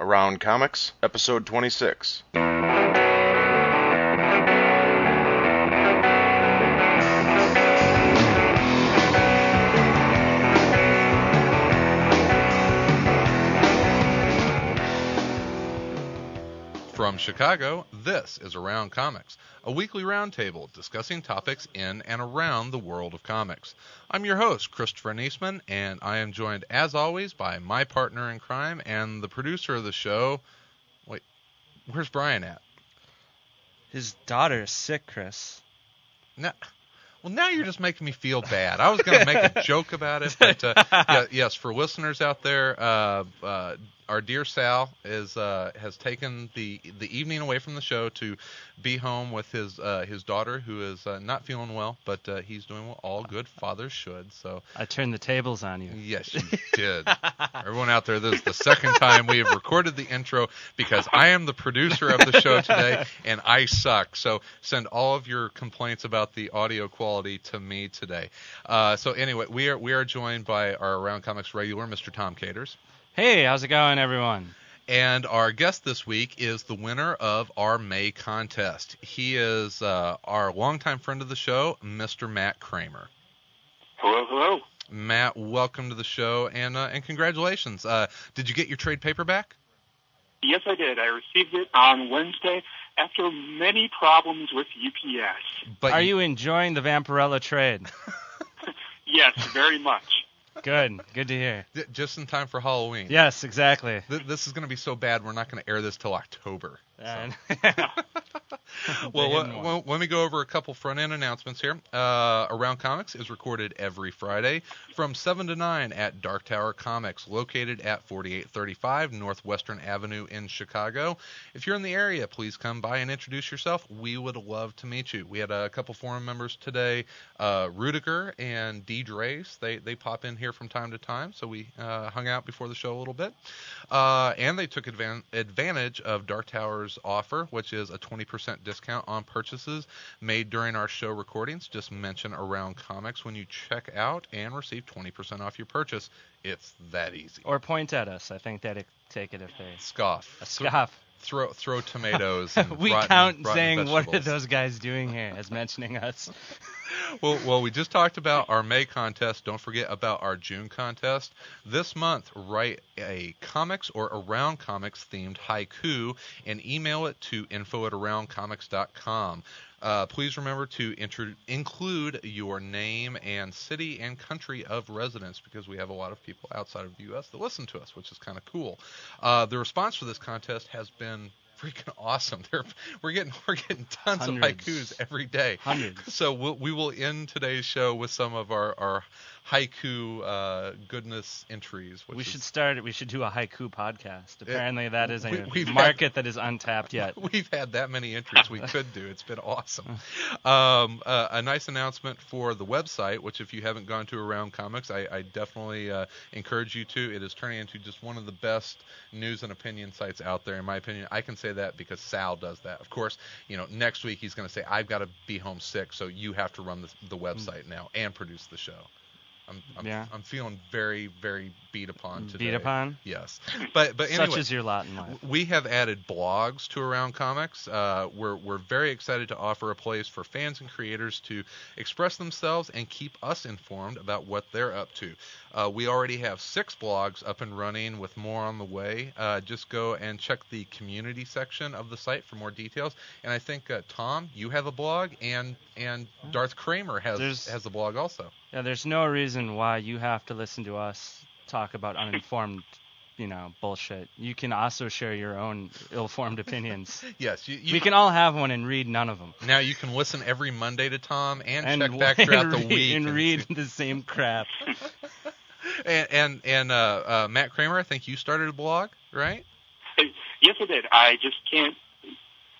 Around Comics, Episode 26. From Chicago, this is Around Comics, a weekly roundtable discussing topics in and around the world of comics. I'm your host, Christopher Neseman, and I am joined, as always, by my partner in crime and the producer of the show. Wait, where's Brian at? His daughter is sick, Chris. No. Well, now you're just making me feel bad. I was going to make a joke about it, but uh, yeah, yes, for listeners out there, uh, uh, our dear Sal is uh, has taken the the evening away from the show to be home with his uh, his daughter, who is uh, not feeling well, but uh, he's doing what all good fathers should. So I turned the tables on you. yes, you did. Everyone out there, this is the second time we have recorded the intro because I am the producer of the show today and I suck. So send all of your complaints about the audio quality to me today. Uh, so anyway, we are we are joined by our Around Comics regular, Mr. Tom Caters. Hey, how's it going, everyone? And our guest this week is the winner of our May contest. He is uh, our longtime friend of the show, Mr. Matt Kramer. Hello, hello. Matt, welcome to the show and uh, and congratulations. Uh, did you get your trade paperback? Yes, I did. I received it on Wednesday after many problems with UPS. But Are you enjoying the Vampirella trade? Yes, very much. Good, good to hear. just in time for Halloween? Yes, exactly. Th- this is going to be so bad we're not going to air this till October. And let, well, let me go over a couple front end announcements here. Uh, Around Comics is recorded every Friday from 7 to 9 at Dark Tower Comics, located at 4835 Northwestern Avenue in Chicago. If you're in the area, please come by and introduce yourself. We would love to meet you. We had a couple forum members today, uh, Rudiger and D. Drace. They, they pop in here from time to time, so we uh, hung out before the show a little bit. Uh, and they took advan- advantage of Dark Tower's offer, which is a 20% discount on purchases made during our show recordings. Just mention Around Comics when you check out and receive 20% off your purchase. It's that easy. or point at us. I think they'd take it if they Scoff. a scoff. Throw throw tomatoes. We rotten- count rotten saying what are those guys doing here as mentioning us. well, well, we just talked about our May contest. Don't forget about our June contest. This month, write a comics or around comics themed haiku and email it to info at aroundcomics.com. Uh, please remember to intro- include your name and city and country of residence because we have a lot of people outside of the U.S. that listen to us, which is kind of cool. Uh, the response for this contest has been freaking awesome. They're, we're getting we're getting tons Hundreds. of haikus every day. Hundreds. So we'll, we will end today's show with some of our, our haiku uh, goodness entries. Which We is- should start. We should do a haiku podcast. Apparently, that is a we- we've had- market that is untapped yet. We've had that many entries we could do. It's been awesome. Um, uh, a nice announcement for the website, which if you haven't gone to Around Comics, I, I definitely uh, encourage you to. It is turning into just one of the best news and opinion sites out there, in my opinion. I can say that because Sal does that. Of course, you know, next week he's going to say, I've got to be home sick, so you have to run the, the website now and produce the show. I'm, I'm, Yeah. I'm feeling very, very beat upon today. Beat upon. Yes. But, but anyway. Such is your lot in life. We have added blogs to Around Comics. Uh, we're, we're very excited to offer a place for fans and creators to express themselves and keep us informed about what they're up to. Uh, we already have six blogs up and running with more on the way. Uh, just go and check the community section of the site for more details. And I think, uh, Tom, you have a blog, and, and Darth Kramer has, There's- has a blog also. Yeah, there's no reason why you have to listen to us talk about uninformed, you know, bullshit. You can also share your own ill-formed opinions. Yes, you, you we can all have one and read none of them. Now you can listen every Monday to Tom and, And, check back and throughout the read, week and and read see- the same crap. And and, and uh, uh, Matt Kramer, I think you started a blog, right? Yes, I did. I just can't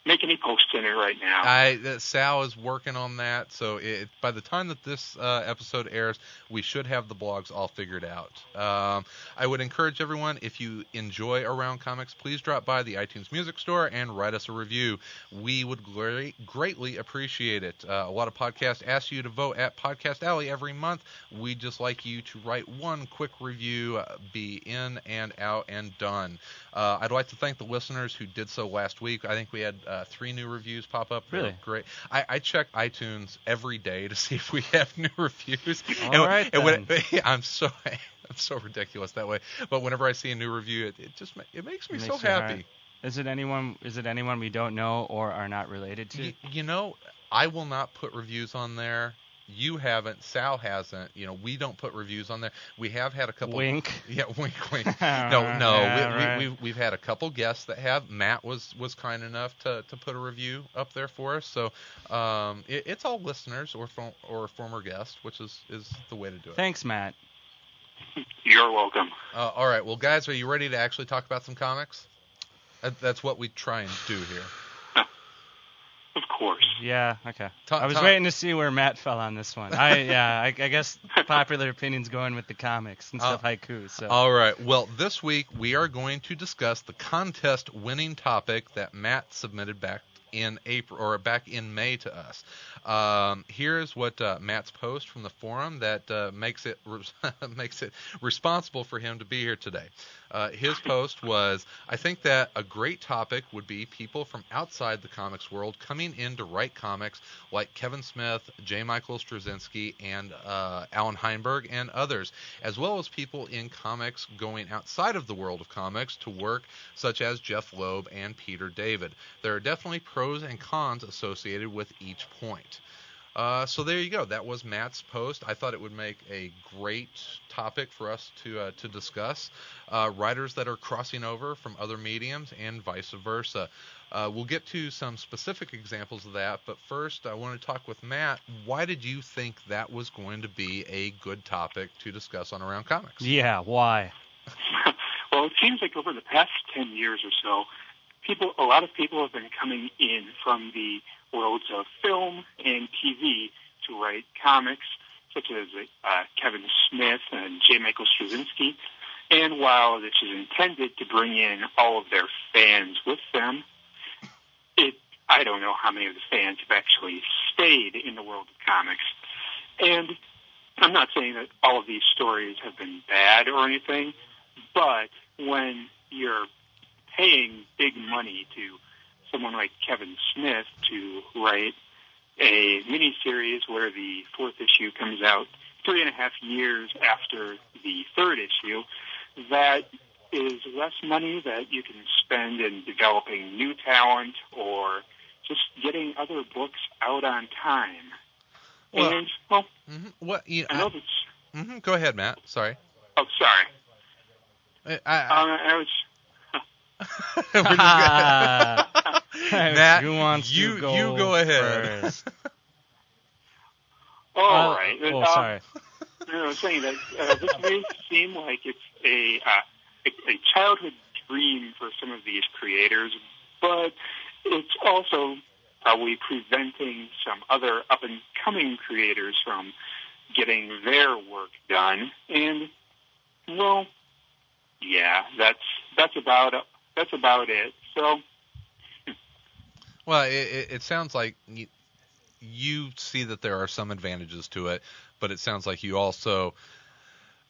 make any posts in it right now. I Sal is working on that, so it, by the time that this uh, episode airs, we should have the blogs all figured out. Um, I would encourage everyone, if you enjoy Around Comics, please drop by the iTunes Music Store and write us a review. We would great, greatly appreciate it. Uh, a lot of podcasts ask you to vote at Podcast Alley every month. We'd just like you to write one quick review, uh, be in and out and done. Uh, I'd like to thank the listeners who did so last week. I think we had uh, Uh, three new reviews pop up. Really? great. I, I check iTunes every day to see if we have new reviews. All and, right, and when- I'm so I'm so ridiculous that way. But whenever I see a new review, it, it just it makes me Makes so your heart- happy. Is it anyone? Is it anyone we don't know or are not related to? Y- you know, I will not put reviews on there. You haven't. Sal hasn't. You know, we don't put reviews on there. We have had a couple. Wink. Yeah, wink, wink. No, no. Yeah, we, right. we, we've, we've had a couple guests that have. Matt was was kind enough to, to put a review up there for us. So um, it, it's all listeners or fo- or former guests, which is is the way to do it. Thanks, Matt. You're welcome. Uh, all right, well, guys, are you ready to actually talk about some comics? That, that's what we try and do here. Of course. Yeah. Okay. Tom- I was Tom- waiting to see where Matt fell on this one. I yeah. I, I guess popular opinion's going with the comics instead of oh. haiku. So All right. Well, this week we are going to discuss the contest winning topic that Matt submitted back in April or back in May to us. Um, here's what uh, Matt's post from the forum that uh, makes it makes it responsible for him to be here today. Uh, his post was, I think that a great topic would be people from outside the comics world coming in to write comics like Kevin Smith, J. Michael Straczynski, and uh, Allan Heinberg, and others, as well as people in comics going outside of the world of comics to work, such as Jeph Loeb and Peter David. There are definitely pros and cons associated with each point. Uh, so there you go. That was Matt's post. I thought it would make a great topic for us to uh, to discuss. Uh, writers that are crossing over from other mediums and vice versa. Uh, we'll get to some specific examples of that, but first I want to talk with Matt. Why did you think that was going to be a good topic to discuss on Around Comics? yeah. Why? well, it seems like over the past 10 years or so, people, a lot of people have been coming in from the worlds of film and TV to write comics, such as uh, Kevin Smith and J. Michael Straczynski. And while this is intended to bring in all of their fans with them, it I don't know how many of the fans have actually stayed in the world of comics. And I'm not saying that all of these stories have been bad or anything, but when you're paying big money to someone like Kevin Smith to write a miniseries where the fourth issue comes out three and a half years after the third issue, that is less money that you can spend in developing new talent or just getting other books out on time. Well- and, well, hmm What? You I know that's. hmm Go ahead, Matt. Sorry. Oh, sorry. I, I, Um, I was. We're just gonna- Matt, Who wants you to go you go ahead. first? All Uh, right. Oh, Um, sorry. I was saying that uh, this may seem like it's a, uh, a a childhood dream for some of these creators, but it's also probably preventing some other up and coming creators from getting their work done. And well, yeah, that's that's about that's about it. So Well, it, it, sounds like you, you see that there are some advantages to it, but it sounds like you also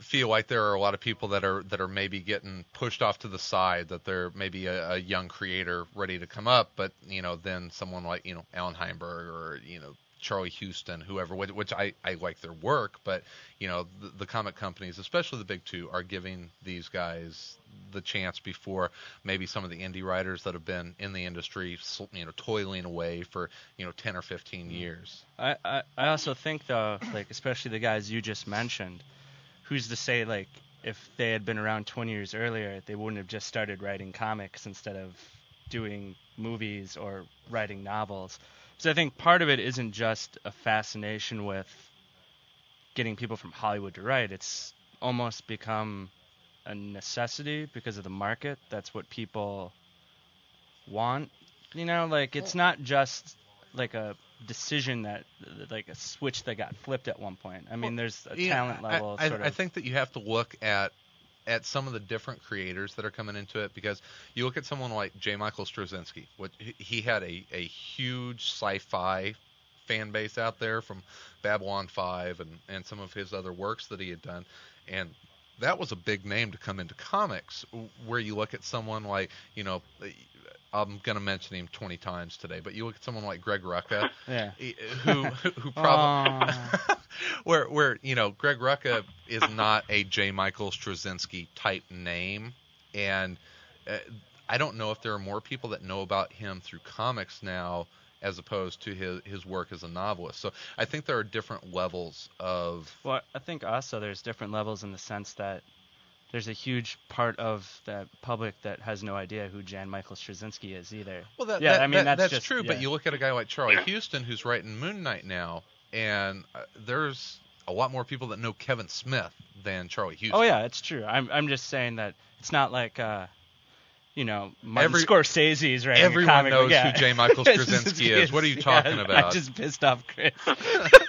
feel like there are a lot of people that are that are maybe getting pushed off to the side. That they're maybe a, a young creator ready to come up, but you know, then someone like you know Allan Heinberg or you know Charlie Huston, whoever, which I, I like their work, but you know the, the comic companies, especially the big two, are giving these guys the chance before maybe some of the indie writers that have been in the industry, you know, toiling away for you know 10 or 15 mm-hmm. years. I, I I also think though, like especially the guys you just mentioned, who's to say like if they had been around 20 years earlier, they wouldn't have just started writing comics instead of doing movies or writing novels. So I think part of it isn't just a fascination with getting people from Hollywood to write. It's almost become a necessity because of the market. That's what people want. You know, like it's not just like a decision that like a switch that got flipped at one point. I mean, there's a Yeah, talent I- level I, sort I of. think that you have to look at at some of the different creators that are coming into it because you look at someone like J. Michael Straczynski. What he- had a a huge sci-fi fan base out there from Babylon 5 and and some of his other works that he had done and that was a big name to come into comics where you look at someone like you know I'm going to mention him 20 times today but you look at someone like Greg Rucka yeah. who who probably where where you know Greg Rucka is not a J. Michael Straczynski type name, and uh, I don't know if there are more people that know about him through comics now as opposed to his his work as a novelist. So I think there are different levels of Well, I think also there's different levels in the sense that there's a huge part of the public that has no idea who Jan Michael Straczynski is either. well that, Yeah, that- I mean, that- that's that's just- true. But you look at a guy like Charlie Yeah. Huston who's writing Moon Knight now, and uh, there's a lot more people that know Kevin Smith than Charlie Huston. Oh yeah, it's true. I'm I'm just saying that it's not like uh, you know, Martin Every- Scorsese's a Everyone knows yeah. who J. Michael Straczynski is. What are you Yeah, about? I just pissed off Chris.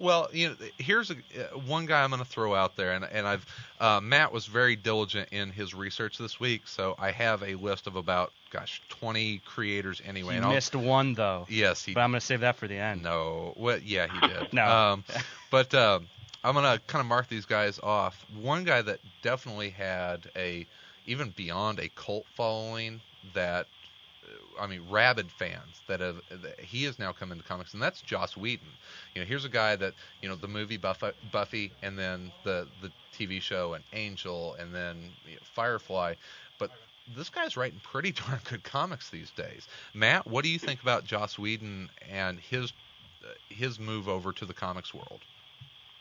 Well, you know, here's a, uh, one guy I'm going to throw out there, and and I've uh, Matt was very diligent in his research this week, so I have a list of about gosh 20 creators anyway. you and I'll- missed one though, yes, he but I'm gonna save that for the end. no, well, yeah, he did. No. um, but um I'm going to kind of mark these guys off. One guy that definitely had a even beyond a cult following that uh, I mean, rabid fans that have that he has now come into comics, and that's Joss Whedon. You know, here's a guy that you know the movie Buffy, Buffy and then the the TV show and Angel, and then you know, Firefly, but this guy's writing pretty darn good comics these days. Matt, what do you think about Joss Whedon and his his move over to the comics world?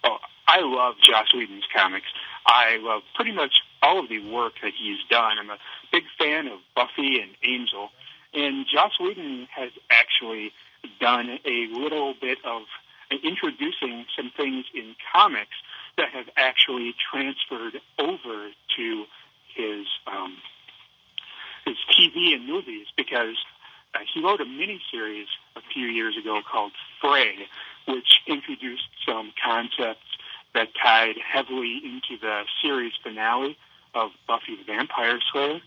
Oh, I love Joss Whedon's comics. I love pretty much all of the work that he's done. I'm a big fan of Buffy and Angel. And Joss Whedon has actually done a little bit of introducing some things in comics that have actually transferred over to his um, his TV and movies because uh, he wrote a miniseries a few years ago called Fray, which introduced some concepts that tied heavily into the series finale of Buffy the Vampire Slayer.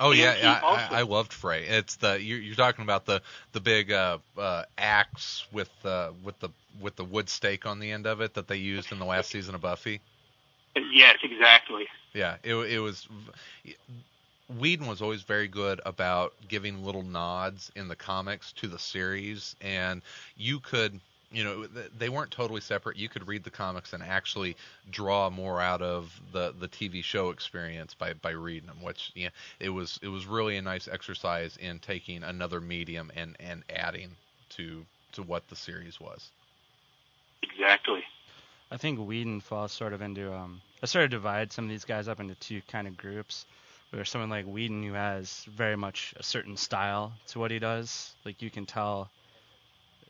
Oh And yeah, I, I loved Fray. It's the you're, you're talking about the the big uh, uh, axe with uh, with the with the wood stake on the end of it that they used in the last season of Buffy. Yes, exactly. Yeah, it it was. Whedon was always very good about giving little nods in the comics to the series, and you could, you know, they weren't totally separate. You could read the comics and actually draw more out of the the TV show experience by by reading them, which yeah, it was it was really a nice exercise in taking another medium and and adding to to what the series was. Exactly. I think Whedon falls sort of into um I sort of divide some of these guys up into two kind of groups. Where someone like Whedon who has very much a certain style to what he does. Like you can tell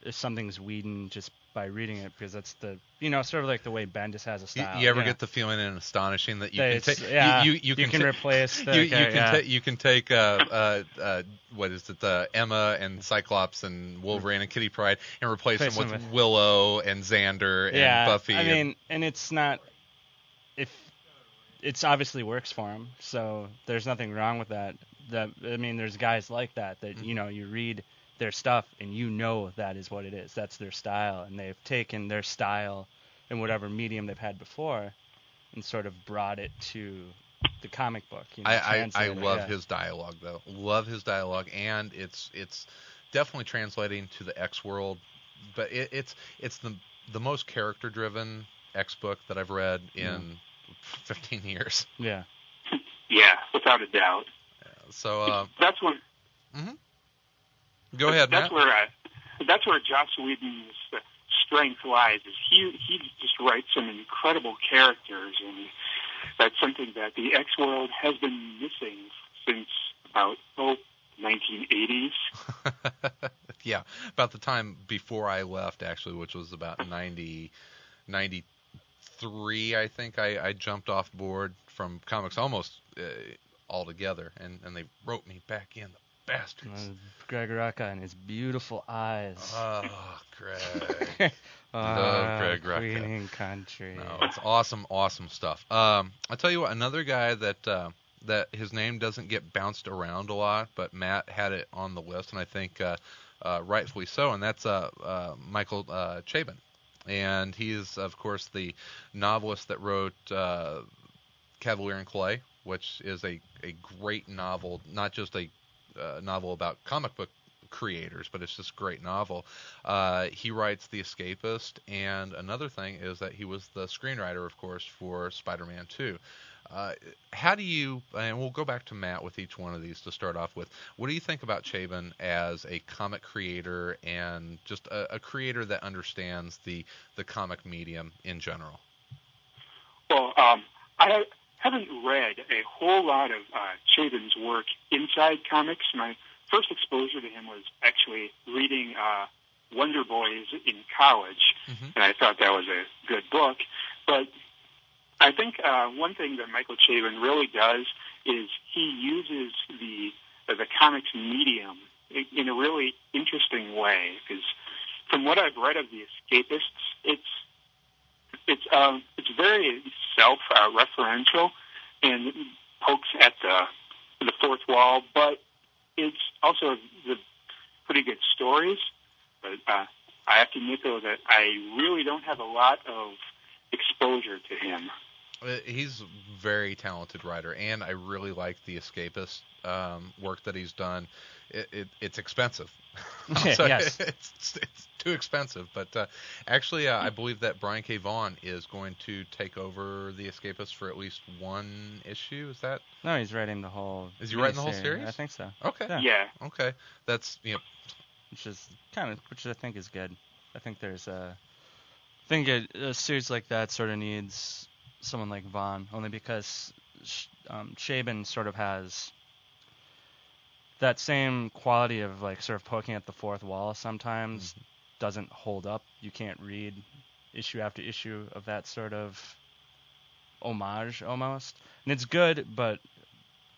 if something's Whedon just by reading it because that's the you know, sort of like the way Bendis has a You, style. you ever know? get the feeling in astonishing that you can take yeah, you, you, you can, ta- replace the you, you guy, can yeah. ta- you can take uh, uh, uh, what is it uh, Emma and Cyclops and Wolverine and Kitty Pryde and replace them Replace with, them with- Willow and Xander and yeah, Buffy. I and- mean, and it's not if it's obviously works for him, so there's nothing wrong with that. That I mean, there's guys like that that you know you read their stuff and you know that is what it is. That's their style, and they've taken their style in whatever medium they've had before and sort of brought it to the comic book. You know, I, I, I love yeah. his dialogue though. Love his dialogue, and it's it's definitely translating to the X world, but it, it's it's the the most character driven X book that I've read in 15 years. Yeah. Yeah, without a doubt. So uh, That's when go ahead, that's Matt. where I, that's where Joss Whedon's uh, strength lies. Is he he just writes some incredible characters, and that's something that the X world has been missing since about oh 1980s. yeah, about the time before I left, actually, which was about 90, 93, I think. I, I jumped off board from comics almost uh, altogether, and, and they wrote me back in the bastards. Greg Rucka and his beautiful eyes. Oh, Greg. Ah, Greg Rucka. Queen country. No, it's awesome, awesome stuff. Um, I tell you what, another guy that uh, that his name doesn't get bounced around a lot, but Matt had it on the list, and I think uh, uh, rightfully so, and that's uh, uh, Michael uh, Chabon, and he's of course the novelist that wrote uh, Kavalier and Clay, which is a a great novel, not just a novel about comic book creators, but it's just great novel. Uh, he writes The Escapist, and another thing is that he was the screenwriter, of course, for Spider-Man 2. Uh, how do you, and we'll go back to Matt with each one of these to start off with. What do you think about Chabon as a comic creator and just a, a creator that understands the the comic medium in general? Well, um, I haven't read a whole lot of uh, Chabon's work inside comics. My first exposure to him was actually reading uh, Wonder Boys in college, Mhm. and I thought that was a good book. But I think uh, one thing that Michael Chabon really does is he uses the uh, the comics medium in, in a really interesting way. Because from what I've read of the Escapists, it's it's um, it's very self uh, referential and pokes at the the fourth wall, but it's also the pretty good stories. But uh, I have to admit though that I really don't have a lot of exposure to him. Uh, He's a very talented writer, and I really like the Escapist um, work that he's done. It, it, it's expensive. So Yes. it's, it's too expensive. But uh, actually, uh, I believe that Brian K. Vaughan is going to take over the Escapist for at least one issue. Is that No, he's writing the whole. Is he writing the whole series? I think so. okay? Yeah. Yeah, Okay, that's you know, Which is kind of, which I think is good. I think there's a, I think a, a series like that sort of needs someone like Vaughn, only because Sh- um, Chabon sort of has that same quality of like sort of poking at the fourth wall. Sometimes mm-hmm. doesn't hold up. You can't read issue after issue of that sort of homage almost, and it's good, but.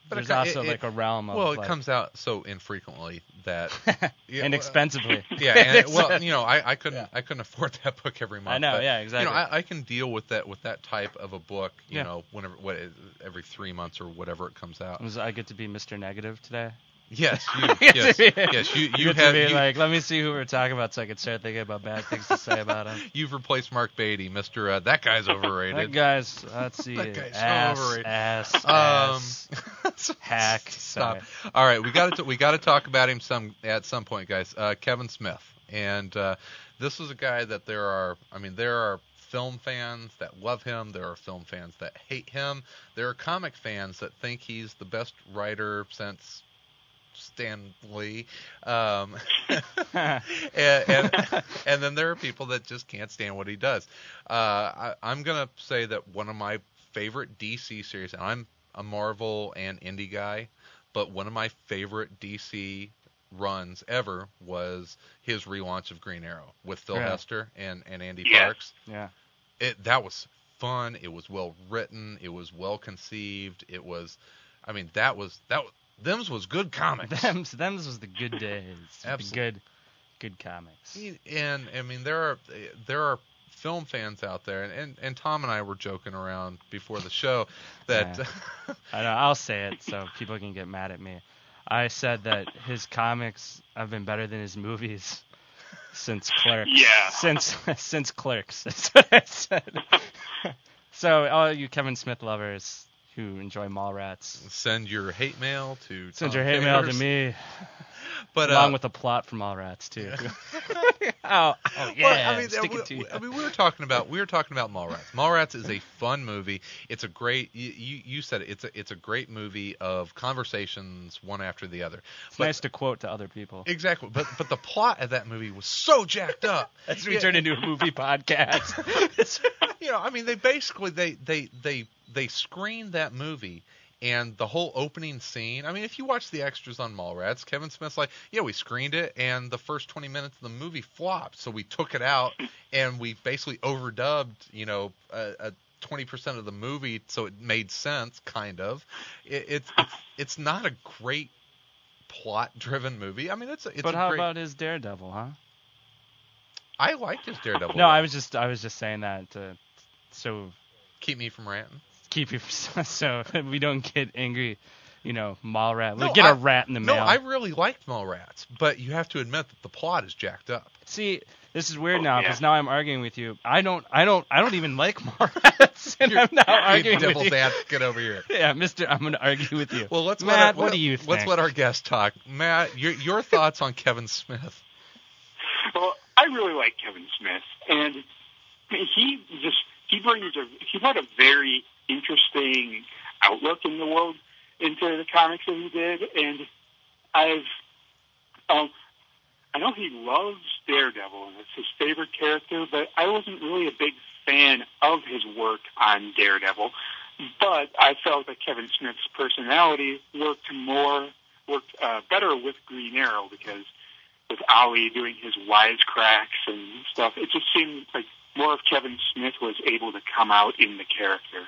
But there's co- also it- like a realm of well, it like, comes out so infrequently that yeah, and expensively. Yeah, and it, well, you know, I, I couldn't Yeah. I couldn't afford that book every month. I know, but, yeah, exactly. You know, I, I can deal with that with that type of a book. You Yeah. know, whenever what every three months or whatever it comes out. I get to be Mr. Negative today? Yes, you, yes, yes. You you have to be you, like, let me see who we're talking about, so I can start thinking about bad things to say about him. you've replaced Mark Beatty, Mister. Uh, that guy's overrated. That overrated. guy's, let's see, That guy's so overrated. ass, Um, ass, hack. Stop. Sorry. All right, we got to we got to talk about him some at some point, guys. Uh, Kevin Smith, and uh, this is a guy that there are. I mean, there are film fans that love him. There are film fans that hate him. There are comic fans that think he's the best writer since Stan Lee. Um, and, and and then there are people that just can't stand what he does. Uh, I, I'm gonna say that one of my favorite DC series, and I'm a Marvel and indie guy, but one of my favorite DC runs ever was his relaunch of Green Arrow with Phil Yeah. Hester and and Andy Yeah. Parks. yeah. It that was fun. It was well written. It was well conceived. It was, I mean, that was that. Was- Them's was good comics. Them's, them's was the good days. The Absolutely. good, good comics. and I mean there are there are film fans out there, and and, and Tom and I were joking around before the show that I know, I'll say it so people can get mad at me. I said that his comics have been better than his movies since Clerks. Yeah. Since since Clerks. That's what I said. so all you Kevin Smith lovers who enjoy Mallrats, send your hate mail to send Tom your hate mail to Favors. me, But along uh, with a plot from Mallrats too. oh, oh yeah, well, I mean, stick we, it to you. I mean, we were talking about we were talking about Mallrats. Mallrats is a fun movie. It's a great. You, you, you said it. It's a it's a great movie of conversations one after the other. it's but- nice to quote to other people. Exactly, but but the plot of that movie was so jacked up. As we Yeah. turn into a movie podcast. You know, I mean, they basically they they they they screened that movie and the whole opening scene. I mean, if you watch the extras on Mallrats, Kevin Smith's like, yeah, we screened it, and the first 20 minutes of the movie flopped, so we took it out and we basically overdubbed, you know, a, a 20% of the movie, so it made sense, kind of. It, it's it's it's not a great plot-driven movie. I mean, it's a, it's but a how great. about his Daredevil, huh? I liked his Daredevil. No, I was just I was just saying that to so keep me from ranting. keep you so we don't get angry, you know, mall rat. No, we get I- a rat in the No, mail. I really liked Mallrats, but you have to admit that the plot is jacked up. See, this is weird Oh, now yeah. because now I'm arguing with you. I don't I don't I don't even like mall rats, and I'm now You arguing with devil's you. advocate over here. Yeah, Mister, I'm gonna argue with you. Well, let's Matt, let our, what let- do you Let's think? let our guest talk. Matt, your your thoughts on Kevin Smith? Well, I really like Kevin Smith, and he just he brings a he had a very interesting outlook in the world into the comics that he did, and I've um, I know he loves Daredevil and it's his favorite character, but I wasn't really a big fan of his work on Daredevil. But I felt that Kevin Smith's personality worked more worked uh, better with Green Arrow because with Ollie doing his wisecracks and stuff, it just seemed like more of Kevin Smith was able to come out in the character.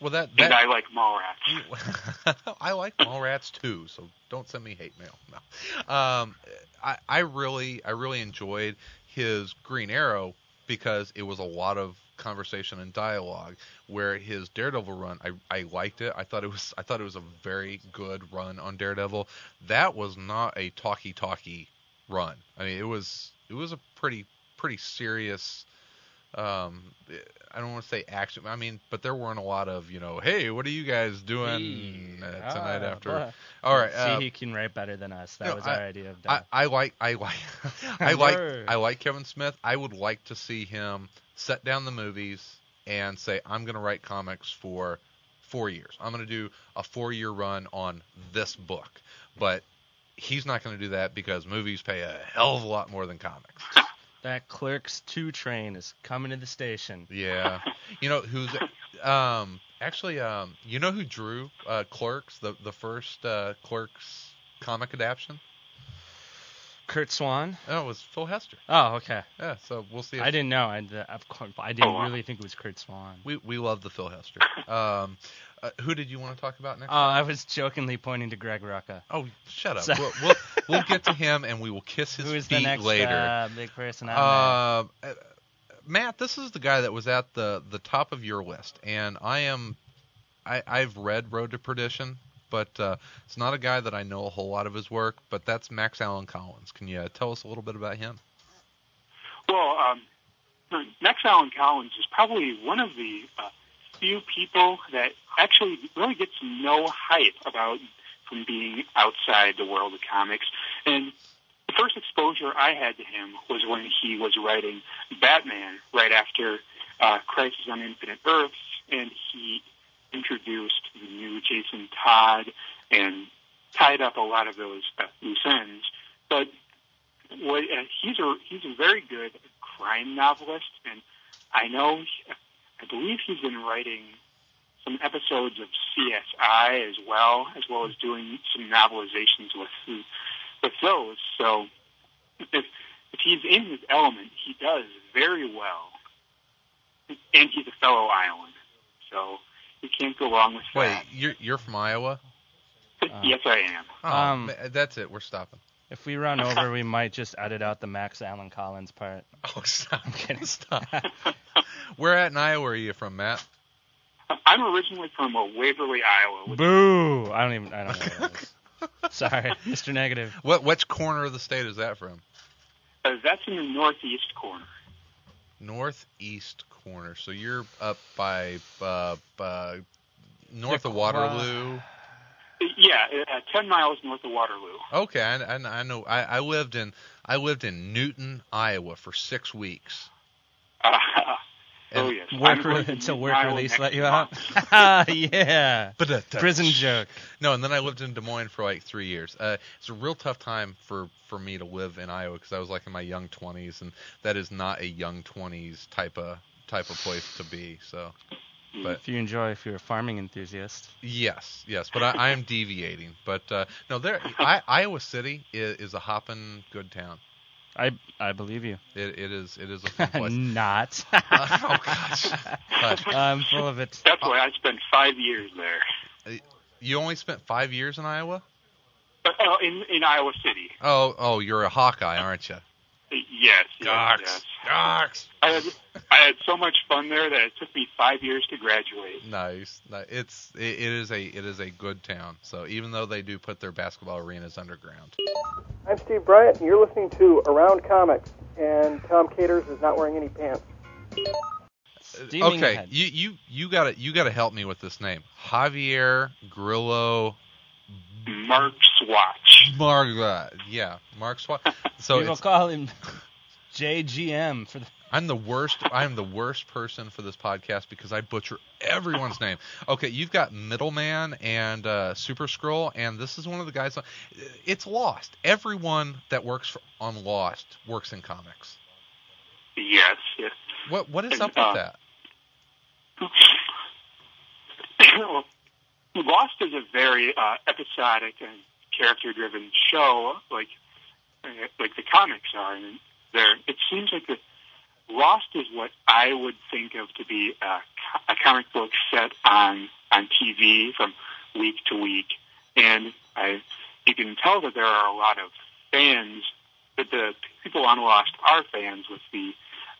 Well, that And I like Mallrats. I like Mallrats too, so don't send me hate mail. No, um, I I really I really enjoyed his Green Arrow because it was a lot of conversation and dialogue. Where his Daredevil run, I I liked it. I thought it was I thought it was a very good run on Daredevil. That was not a talky talky run. I mean, it was it was a pretty pretty serious. Um, I don't want to say action. I mean, but there weren't a lot of you know, hey, what are you guys doing uh, tonight Ah, after? blah. All right. See, uh, he can write better than us. That no, was I- our idea of I, that. I like I like I like I like Kevin Smith. I would like to see him set down the movies and say I'm going to write comics for 4 years. I'm going to do a 4-year run on this book. But he's not going to do that because movies pay a hell of a lot more than comics. that Clerks 2 train is coming to the station. Yeah. You know who's um actually um you know who drew uh Clerks, the the first uh Clerks comic adaptation? Curt Swan. Oh, it was Phil Hester. Oh, okay. Yeah, so we'll see. If, I didn't know. I, of I didn't Oh, really think it was Curt Swan. We we love the Phil Hester. Um, uh, who did you want to talk about next? Oh, I was jokingly pointing to Greg Rucka. oh, shut up. so- We'll, we'll we'll get to him and we will kiss his Who is feet the next later. Uh, big person Um, uh, Matt, this is the guy that was at the the top of your list, and I am, I I've read Road to Perdition, but uh, it's not a guy that I know a whole lot of his work. But that's Max Allan Collins. Can you tell us a little bit about him? Well, um, Max Allan Collins is probably one of the uh, few people that actually really gets no hype about from being outside the world of comics. And the first exposure I had to him was when he was writing Batman right after uh, Crisis on Infinite Earths, and he introduced the new Jason Todd and tied up a lot of those uh, loose ends. But what, uh, he's a he's a very good crime novelist, and I know I believe he's been writing some episodes of CSI as well, as well as doing some novelizations with with those. So if if he's in his element, he does very well, and he's a fellow Iowan, so you can't go wrong with Wait, that. Wait, you're you're from Iowa? yes, I am. Oh, Um, that's it. We're stopping. If we run over, we might just edit out the Max Allan Collins part. Oh, stop. I'm kidding. Stop. Where at in Iowa are you from, Matt? I'm originally from uh, Waverly, Iowa. Boo! I don't even. I don't know what that is. Sorry, Mr. Negative. What which corner of the state is that from? Uh, that's in the northeast corner. Northeast corner. So you're up by uh, uh, north The of Waterloo. Yeah, uh, ten miles north of Waterloo. Okay, I, I, I know. I, I lived in I lived in Newton, Iowa for six weeks. Uh, oh yes, Work I'm going re- to until work Iowa release let you month. out. yeah. But uh, Prison joke. No, and then I lived in Des Moines for like three years. Uh, it's a real tough time for for me to live in Iowa because I was like in my young twenties, and that is not a young twenties type of type of place to be. So But If you enjoy, if you're a farming enthusiast. yes, yes, but I, I am deviating. But uh, no, there, I, Iowa City is, is a hopping good town. I I believe you. It, it is it is a fun place. Not. oh gosh, Hush. I'm full of it. That's why I spent five years there. you only spent five years in Iowa. Uh, uh, in in Iowa City. Oh, oh, you're a Hawkeye, aren't you? Yes, yes, yes. Docs. I had I had so much fun there that it took me five years to graduate. Nice. Ni- It's it, it is a it is a good town. So even though they do put their basketball arenas underground. I'm Steve Bryant, and you're listening to Around Comics. And Tom Caters is not wearing any pants. Steaming okay, ahead. you you you gotta you gotta help me with this name, Javier Grillo Mark Swatch. Marga. Yeah, Mark Swat. So People it's, call him JGM for the. I'm the worst. I am the worst person for this podcast because I butcher everyone's name. Okay, you've got Middleman and uh, Super Skrull, and this is one of the guys. On, it's Lost. Everyone that works for, on Lost works in comics. Yes, yes. What what is And, up uh, with that? Lost is a very uh, episodic and character-driven show, like uh, like the comics are. And there, it seems like the Lost is what I would think of to be a, a comic book set on on TV from week to week, and I you can tell that there are a lot of fans. That the people on Lost are fans with the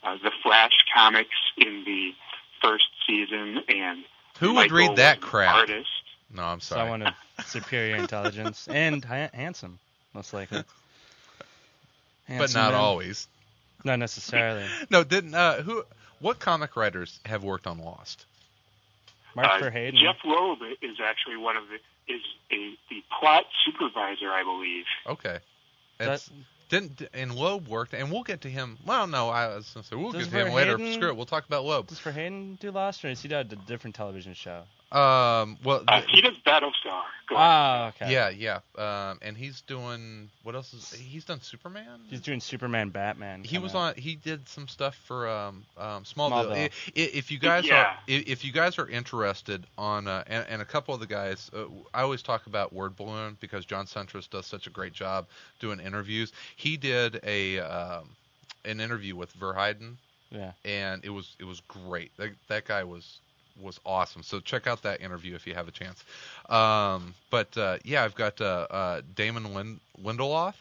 uh, the Flash comics in the first season, and Who would Michael read that crap? Artist. No, I'm sorry. Someone of superior intelligence and ha- handsome, most likely. but not men. always. Not necessarily. No, didn't uh, who? What comic writers have worked on Lost? Mark Uh, Verheiden. Jeph Loeb is actually one of the is a the plot supervisor, I believe. Okay, That- didn't and Loeb worked, and we'll get to him. Well, no, I was gonna say we'll get to him later. Verheiden- Screw it, we'll talk about Loeb. Does Verheiden do Lost, or is he do a different television show? Um, well, Uh, th- he does Battlestar. Go on. Ah, okay. yeah, yeah. Um, and he's doing what else is he's done Superman. He's doing Superman, Batman. he was kinda. on. He did some stuff for um, um, Smallville. Smallville. I- i- If you guys Yeah. are, if you guys are interested on, uh, and, and a couple of the guys, uh, I always talk about Word Balloon because John Siuntres does such a great job doing interviews. He did a um, an interview with Verheiden, Yeah. and it was it was great. That that guy was was awesome. So check out that interview if you have a chance. Um, but uh, yeah, I've got uh, uh, Damon Lind- Lindelof.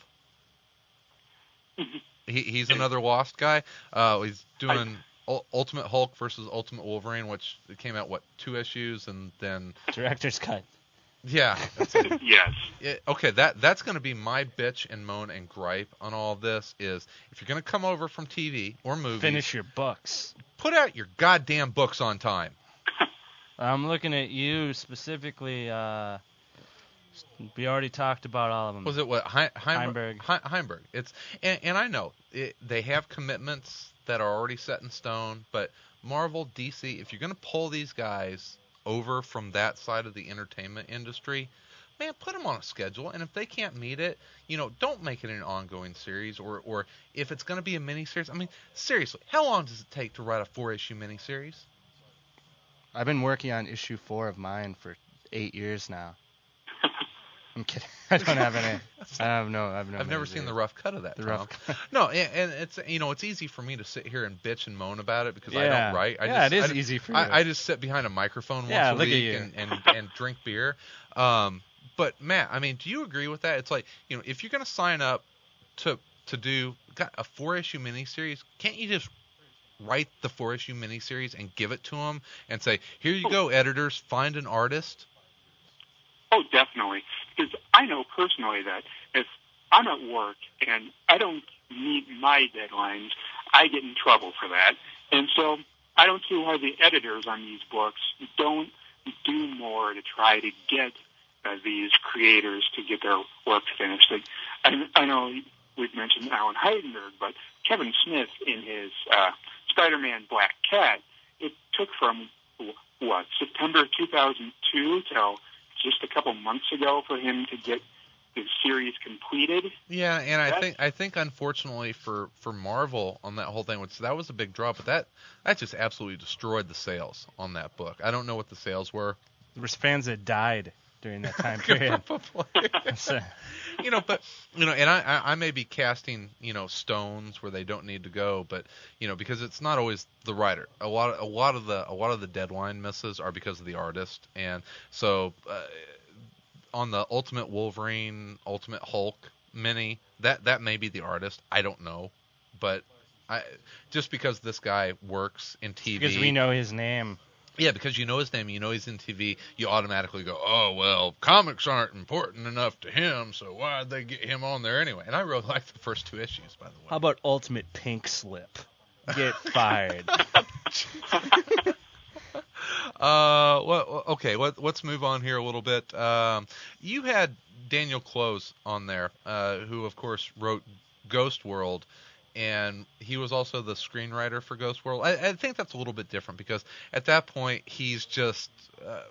he, he's another Lost guy. Uh, he's doing Ul- Ultimate Hulk versus Ultimate Wolverine, which came out what two issues, and then Director's cut. yeah. yes. It, okay, that that's going to be my bitch and moan and gripe on all this is if you're going to come over from TV or movies, Finish your books. put out your goddamn books on time. I'm looking at you specifically. Uh, we already talked about all of them. Was it what Heim, Heimberg. Heimberg. It's and, and I know it, they have commitments that are already set in stone, but Marvel, DC, if you're going to pull these guys over from that side of the entertainment industry, man, put them on a schedule. And if they can't meet it, you know, don't make it an ongoing series. Or or if it's going to be a miniseries, I mean, seriously, how long does it take to write a four issue miniseries? I've been working on issue four of mine for eight years now. I'm kidding. I don't have any. I have no. I have no. I've never seen the rough cut of that. The Tom. rough cut. No, and, and it's you know it's easy for me to sit here and bitch and moan about it because I don't write. I Yeah, just, it is I, easy for you. I, I just sit behind a microphone once Yeah, a look at week you. and, and and drink beer. Um, but Matt, I mean, do you agree with that? It's like you know if you're gonna sign up to to do got a four issue miniseries, can't you just write the four issue miniseries and give it to them and say, here you go, editors, find an artist. Oh, definitely. Because I know personally that if I'm at work and I don't meet my deadlines, I get in trouble for that. And so I don't see why the editors on these books don't do more to try to get uh, these creators to get their work finished. Like, I, I know we've mentioned Alan Heidenberg, but Kevin Smith in his uh, Spider-Man Black Cat, it took from what September 2002 till just a couple months ago for him to get the series completed. Yeah, and I That's- think I think unfortunately for for Marvel on that whole thing, which that was a big draw, but that that just absolutely destroyed the sales on that book. I don't know what the sales were. There was fans that died during that time period. So, you know, but you know, and I, I I may be casting you know stones where they don't need to go, but you know because it's not always the writer. A lot of, a lot of the a lot of the deadline misses are because of the artist, and so uh, on the Ultimate Wolverine, Ultimate Hulk mini. That that may be the artist. I don't know, but I just because this guy works in TV. Because we know his name. Yeah, because you know his name, you know he's in TV, you automatically go, oh well, comics aren't important enough to him, so why'd they get him on there anyway? And I really like the first two issues, by the way. How about Ultimate Pink Slip? Get fired. Uh, well, okay. Let, let's move on here a little bit. Um, you had Daniel Clowes on there, uh, who of course wrote Ghost World, and he was also the screenwriter for Ghost World. I, I think that's a little bit different because at that point he's just uh,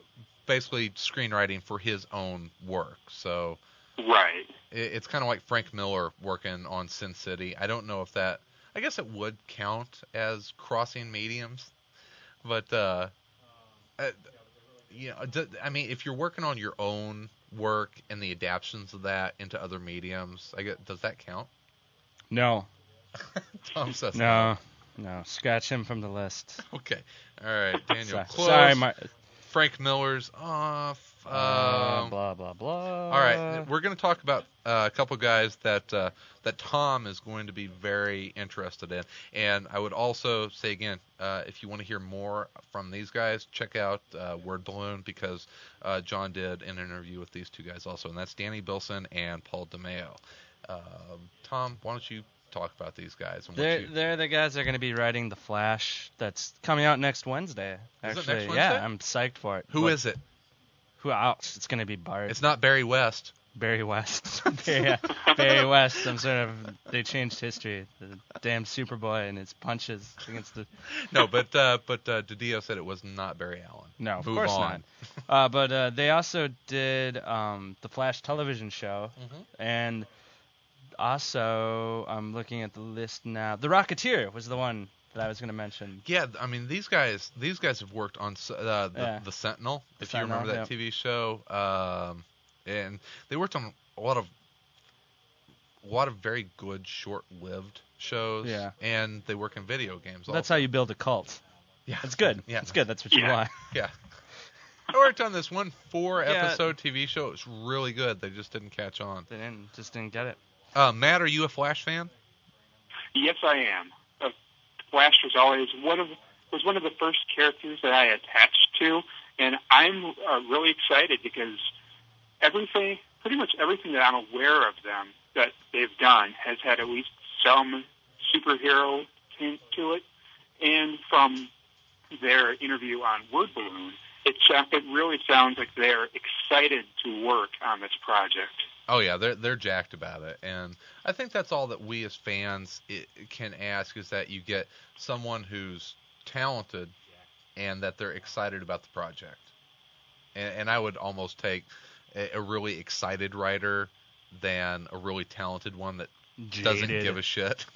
basically screenwriting for his own work. So Right. it, it's kind of like Frank Miller working on Sin City. I don't know if that. I guess it would count as crossing mediums, but uh, uh, you know, d- I mean, if you're working on your own work and the adaptations of that into other mediums, I get does that count? No, Tom says no, no. Scratch him from the list. Okay, all right, Daniel. Sorry, Clowes. sorry my, Frank Miller's off. uh, Um, blah blah blah. All right, we're going to talk about uh, a couple guys that uh, that Tom is going to be very interested in, and I would also say again, uh, if you want to hear more from these guys, check out uh, Word Balloon because uh, John did an interview with these two guys also, and that's Danny Bilson and Paul DeMeo. Um, Tom, why don't you talk about these guys? They're they're the guys that are going to be writing the Flash. That's coming out next Wednesday. Actually, next yeah, I'm psyched for it. who But is it? Who else? It's going to be Bart. It's not Barry West. Barry West. Barry, Barry West. Some sort of they changed history. The damn Superboy and his punches against the. No, but uh, but uh, DiDio said it was not Barry Allen. No, of Move course on. not. Uh, but uh, they also did um, the Flash television show, Mhm. and also I'm looking at the list now. The Rocketeer was the one that I was going to mention. Yeah, I mean these guys these guys have worked on uh, the, Yeah. the Sentinel, if you remember that TV show, um, and they worked on a lot of a lot of very good short-lived shows. Yeah. and they work in video games. That's also. how you build a cult. Yeah, it's good. Yeah, That's good. That's what you Yeah. want. yeah. I worked on this one four-episode Yeah. TV show. It was really good. They just didn't catch on. They didn't just didn't get it. Uh, Matt, are you a Flash fan? Yes, I am. Uh, Flash was always one of was one of the first characters that I attached to, and I'm uh, really excited because everything, pretty much everything that I'm aware of them that they've done has had at least some superhero tint to it, and from their interview on Word Balloon, it it really sounds like they're excited to work on this project. Oh yeah, they're they're jacked about it, and I think that's all that we as fans i can ask is that you get someone who's talented and that they're excited about the project. And, and I would almost take a, a really excited writer than a really talented one that doesn't give a shit.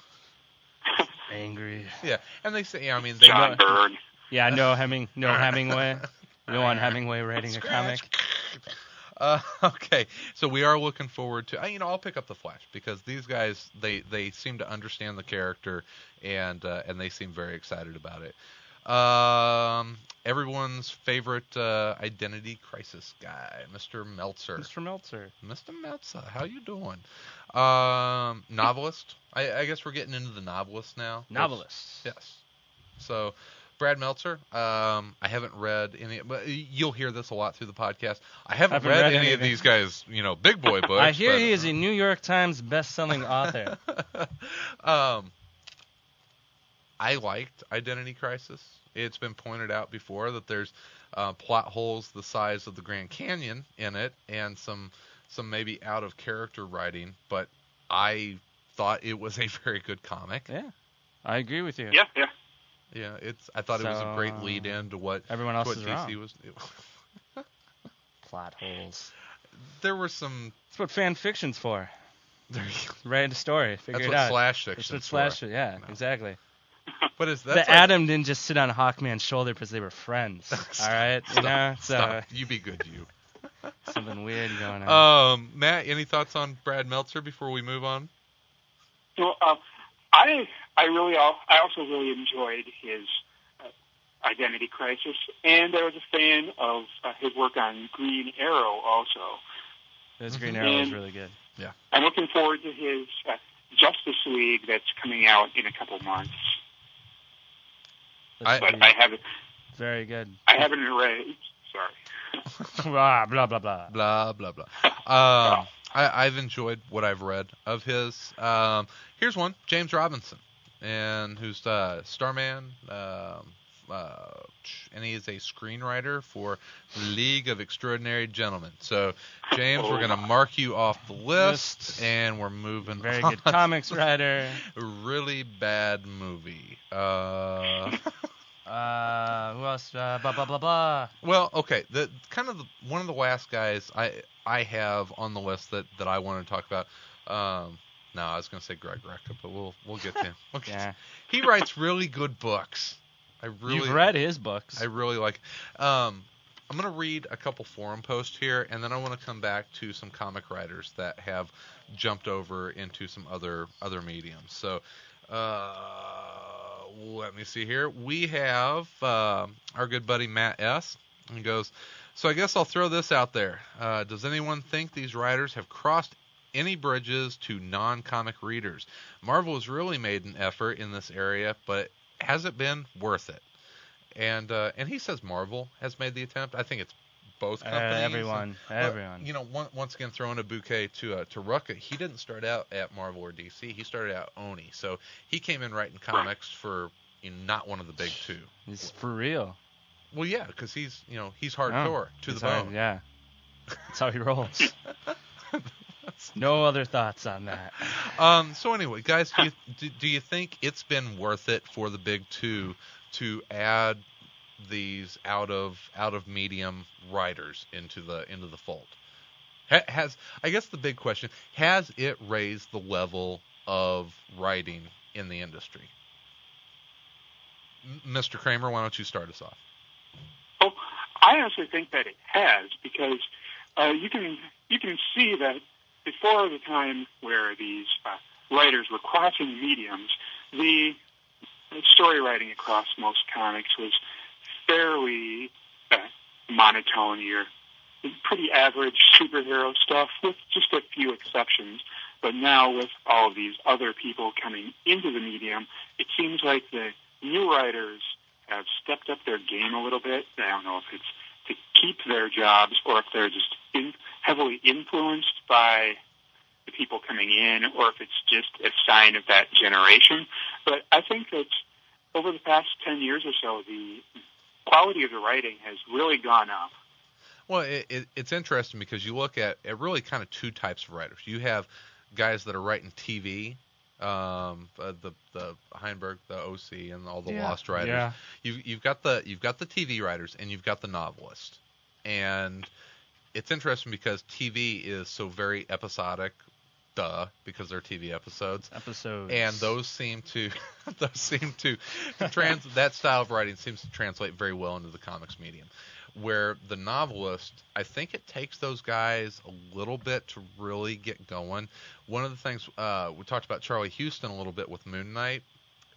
angry. yeah, and they say, yeah, I mean, they John Byrne. Yeah, no Heming, no Hemingway. We want Hemingway writing a comic. Uh, okay, so we are looking forward to. uh, You know, I'll pick up the Flash because these guys they they seem to understand the character and uh, and they seem very excited about it. Um, everyone's favorite uh, identity crisis guy, Mr. Meltzer. Mr. Meltzer. Mr. Meltzer, how you doing? Um, novelist. I, I guess we're getting into the novelist now. Novelist. Yes. So, Brad Meltzer. Um, I haven't read any, but you'll hear this a lot through the podcast. I haven't, Haven't read, read any of these guys, you know, big boy books. I hear but- he is a New York Times best-selling author. um, I liked Identity Crisis. It's been pointed out before that there's uh, plot holes the size of the Grand Canyon in it, and some some maybe out of character writing. But I thought it was a very good comic. yeah, I agree with you. Yeah, yeah. Yeah, it's. I thought it was a great lead in to what Everyone else what is DC wrong. was. Plot holes. there were some. That's what fan fiction's for. There, Write a story. Figure that's it what out. slash That's fiction. what slash. Yeah, No. exactly. But is the like- Adam didn't just sit on Hawkman's shoulder because they were friends. all right, you know, so Stop. You be good, you. something weird going on. Um, Matt, any thoughts on Brad Meltzer before we move on? Well, uh, I I really al- I also really enjoyed his uh, Identity Crisis, and I was a fan of uh, his work on Green Arrow also. His Green Mhm. Arrow is really good. Yeah, I'm looking forward to his uh, Justice League that's coming out in a couple months. That's But I haven't very good. I haven't read. Sorry. blah blah blah blah. blah blah blah. Um, I, I've enjoyed what I've read of his. Um, here's one, James Robinson, and who's uh, Starman, um, uh, and he is a screenwriter for League of Extraordinary Gentlemen. So, James, we're gonna mark you off the list, List. and we're moving. Very on. good comics writer. really bad movie. Uh, who else? Uh, blah blah blah blah. Well, okay. The kind of the, one of the last guys I I have on the list that that I want to talk about. Um, no, I was going to say Greg Rucka, but we'll we'll get to him. We'll get to- Yeah, He writes really good books. I really you've read his books. I really like. Um, I'm going to read a couple forum posts here, and then I want to come back to some comic writers that have jumped over into some other other mediums. So, uh, let me see here. We have uh, our good buddy Matt S. He goes, so I guess I'll throw this out there. Uh, does anyone think these writers have crossed any bridges to non-comic readers? Marvel has really made an effort in this area, but has it been worth it? And uh, and he says Marvel has made the attempt. I think it's both Uh, companies. everyone, But, everyone. you know, one, once again, throwing a bouquet to uh, to Rucka. He didn't start out at Marvel or DC. He started out Oni. So he came in writing comics for you know, not one of the big two. He's for real. Well, yeah, because he's you know he's hardcore to He's the hard- bone. Yeah, that's how he rolls. no other thoughts on that. Um. So anyway, guys, do you, do, do you think it's been worth it for the big two to add these out of out of medium writers into the into the fold? Ha- Has I guess the big question has it raised the level of writing in the industry? Mr. Kramer, why don't you start us off? Oh, I honestly think that it has because uh, you can you can see that before the time where these uh, writers were crossing mediums, the story writing across most comics was fairly uh, monotone. Your pretty average superhero stuff, with just a few exceptions. But now, with all of these other people coming into the medium, it seems like the new writers have stepped up their game a little bit. I don't know if it's to keep their jobs or if they're just in, heavily influenced by the people coming in or if it's just a sign of that generation. But I think that over the past 10 years or so, the quality of the writing has really gone up. Well, it, it, it's interesting because you look at, at really kind of two types of writers. You have guys that are writing TV, um, uh, the the Heinberg, the OC, and all the Yeah. Lost writers. Yeah. You've you've got the you've got the TV writers and you've got the novelists, and it's interesting because TV is so very episodic, duh, because they're TV episodes. Episodes. and those seem to those seem to, to trans that style of writing seems to translate very well into the comics medium. Where the novelist i think it takes those guys a little bit to really get going. One of the things uh, we talked about charlie huston a little bit with moon knight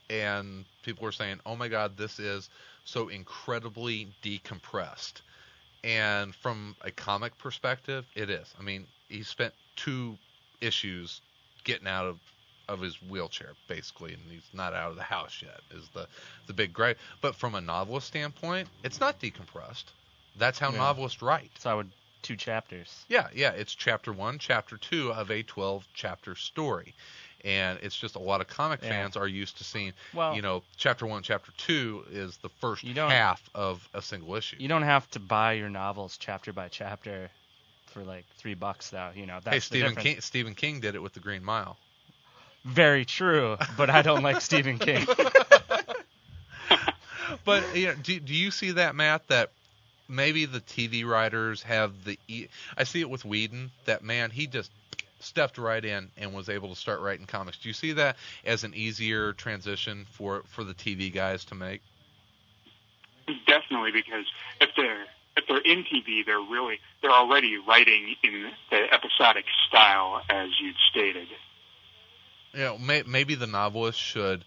and people were saying oh my god this is so incredibly decompressed. And from a comic perspective it is. I mean he spent two issues getting out of of his wheelchair basically and he's not out of the house yet is the the big gripe but from a novelist standpoint it's not decompressed that's how Yeah. novelists write So I would two chapters. yeah yeah it's chapter one chapter two of a 12 chapter story and it's just a lot of comic Yeah. fans are used to seeing Well, you know chapter one chapter two is the first half of a single issue you don't have to buy your novels chapter by chapter for like three bucks though. You know that's hey stephen difference. king stephen king did it with the green mile Very true, but I don't like Stephen King. but you know, do do you see that, Matt? That maybe the TV writers have the. E- I see it with Whedon. That man, he just stepped right in and was able to start writing comics. Do you see that as an easier transition for for the TV guys to make? Definitely, because if they're if they're in TV, they're really they're already writing in the episodic style as you'd stated. You know, may, maybe the novelist should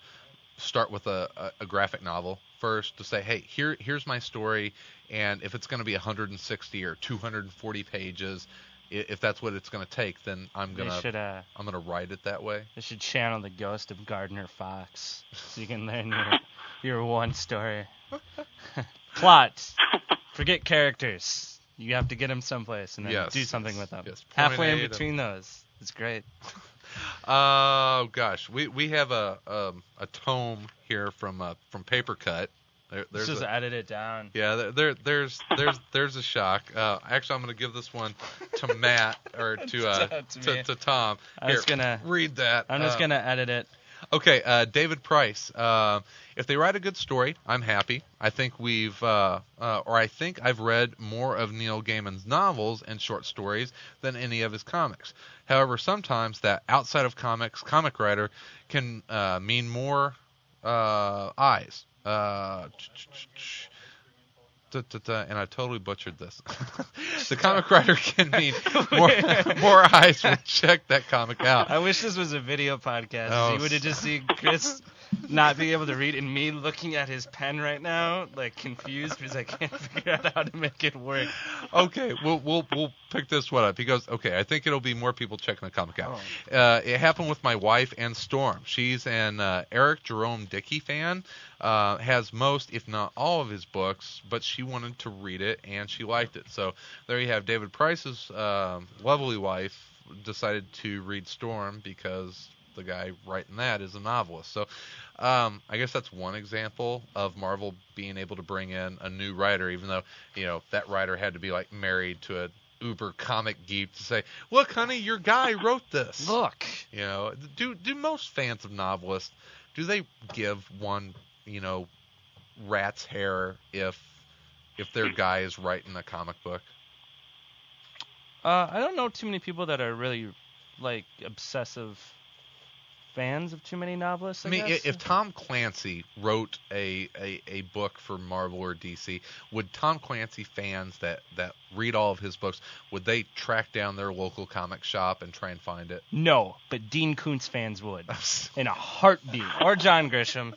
start with a, a, a graphic novel first to say, hey, here here's my story, and if it's going to be 160 or 240 pages, if that's what it's going to take, then I'm gonna should uh, I'm gonna write it that way. they should channel the ghost of Gardner Fox so you can learn your your one story. Plot. Forget characters. You have to get them someplace and then Yes, do something yes, with them. yes. Point Halfway A in to- between those. It's great. Oh gosh, we we have a um, a tome here from uh, from Papercut. There, Let's there's just a, edit it down. yeah, there, there there's there's there's a shock. Uh, actually, I'm gonna give this one to Matt or to uh To to, me. to Tom. I'm just gonna- read that. I'm just Uh, gonna edit it. Okay, uh, David Price. Uh, if they write a good story, I'm happy. I think we've, uh, uh, or I think I've read more of Neil Gaiman's novels and short stories than any of his comics. However, sometimes that outside of comics comic writer can uh, mean more uh, eyes. Da, da, da, and I totally butchered this. the comic writer can mean more, more eyes will check that comic out. I wish this was a video podcast. Oh, you would have just seen Chris not being able to read and me looking at his pen right now, like confused because I can't figure out how to make it work. okay, we'll we'll we'll pick this one up. He goes, okay, I think it'll be more people checking the comic out. Oh. Uh, it happened with my wife and Storm. She's an uh, Eric Jerome Dickey fan. Uh, has most, if not all, of his books, but she wanted to read it and she liked it. So there you have David Price's um lovely wife decided to read Storm because the guy writing that is a novelist. So um, I guess that's one example of Marvel being able to bring in a new writer, even though you know that writer had to be like married to a uber comic geek to say, "Look, honey, your guy wrote this." Look, You know, do do most fans of novelists do they give one you know rat's hair if if their guy is writing a comic book? uh, I don't know too many people that are really like obsessive fans of too many novelists. I, I mean, guess. if Tom Clancy wrote a, a, a book for Marvel or DC, would Tom Clancy fans that, that read all of his books, would they track down their local comic shop and try and find it? no, but Dean Koontz fans would in a heartbeat, or John Grisham,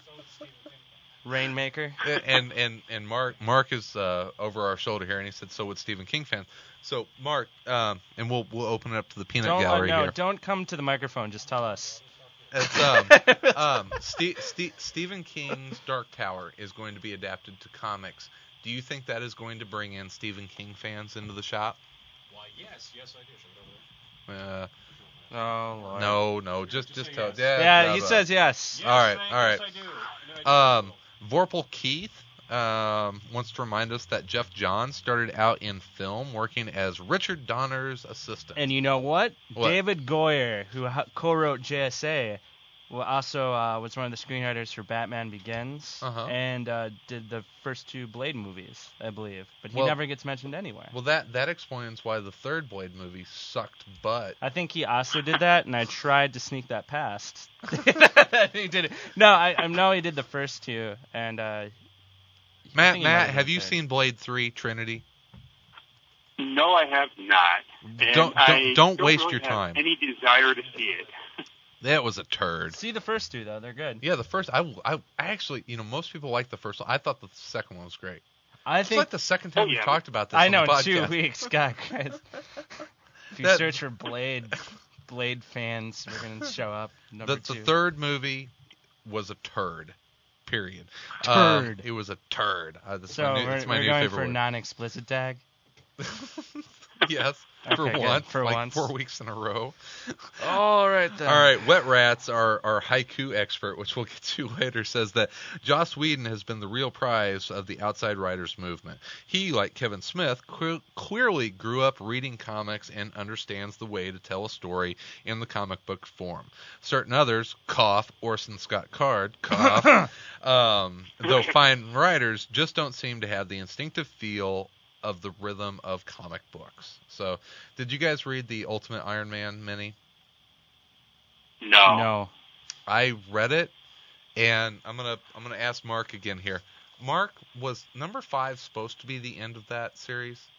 Rainmaker. and and and Mark Mark is uh, over our shoulder here, and he said so would Stephen King fans. So Mark, um, and we'll we'll open it up to the peanut Don't uh, gallery no, here. don't come to the microphone. Just tell us. It's, um, um, Ste- Ste- Stephen King's Dark Tower is going to be adapted to comics. Do you think that is going to bring in Stephen King fans into the shop? Why, yes, yes, I do. Should we go there? Uh, Oh Lord. no, no, just Just just tell. yes. Yeah, Yeah, he blah. says yes. Yes, all right, all right. Yes, I do. And I do. Um, Vorpal Keith um, wants to remind us that Geoff Johns started out in film working as Richard Donner's assistant. And you know what? What? David Goyer, who ha- co-wrote JSA, also uh, was one of the screenwriters for Batman Begins, Uh-huh. and uh, did the first two Blade movies, I believe. But he Well- never gets mentioned anywhere. well, that that explains why the third Blade movie sucked butt. I think he also did that, and I tried to sneak that past. he did it. No, I, I know he did the first two, and uh, Matt, think he might Matt, have have you seen Blade Three Trinity? No, I have not. And Don't- don't- I don't waste really your have time. Any desire to see it? That was a turd. See the first two though; they're good. Yeah, the first I, I I actually you know most people like the first one. I thought the second one was great. I It's think like the second time Oh, we've yeah. talked about this. I on know the two weeks, God Christ. If you That- search for Blade, Blade fans, we're gonna show up. Number the, the third movie was a turd. Period. Turd. Um, it was a turd. Uh, that's So my new, we're, it's my we're new going favorite for word. non-explicit tag. yes, for Okay, once, For like once. four weeks in a row. All right then. All right, Wet Rats, our, our haiku expert, which we'll get to later, says that Joss Whedon has been the real prize of the outside writers movement. He, like Kevin Smith, clearly grew up reading comics and understands the way to tell a story in the comic book form. Certain others, cough, Orson Scott Card, cough, um, though fine writers, just don't seem to have the instinctive feel of the rhythm of comic books. So, did you guys read the Ultimate Iron Man mini? No. No. I read it, and I'm gonna I'm gonna ask Mark again here. Mark, was number five supposed to be the end of that series?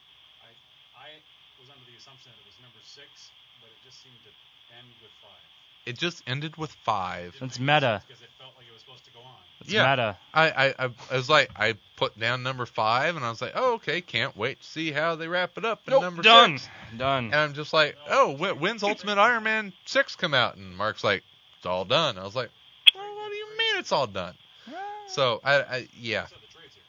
I, I was under the assumption that it was number six, but it just seemed to end with five. It just ended with five. It's meta. Because it felt like it was supposed to go on. It's Yeah. meta. I, I, I, I was like, I put down number five, and I was like, oh, okay, can't wait to see how they wrap it up in number done. six. Done. And I'm just like, oh, wh- when's Ultimate Iron Man six come out? And Mark's like, it's all done. I was like, well, what do you mean it's all done? So I, I yeah, So the trade's here.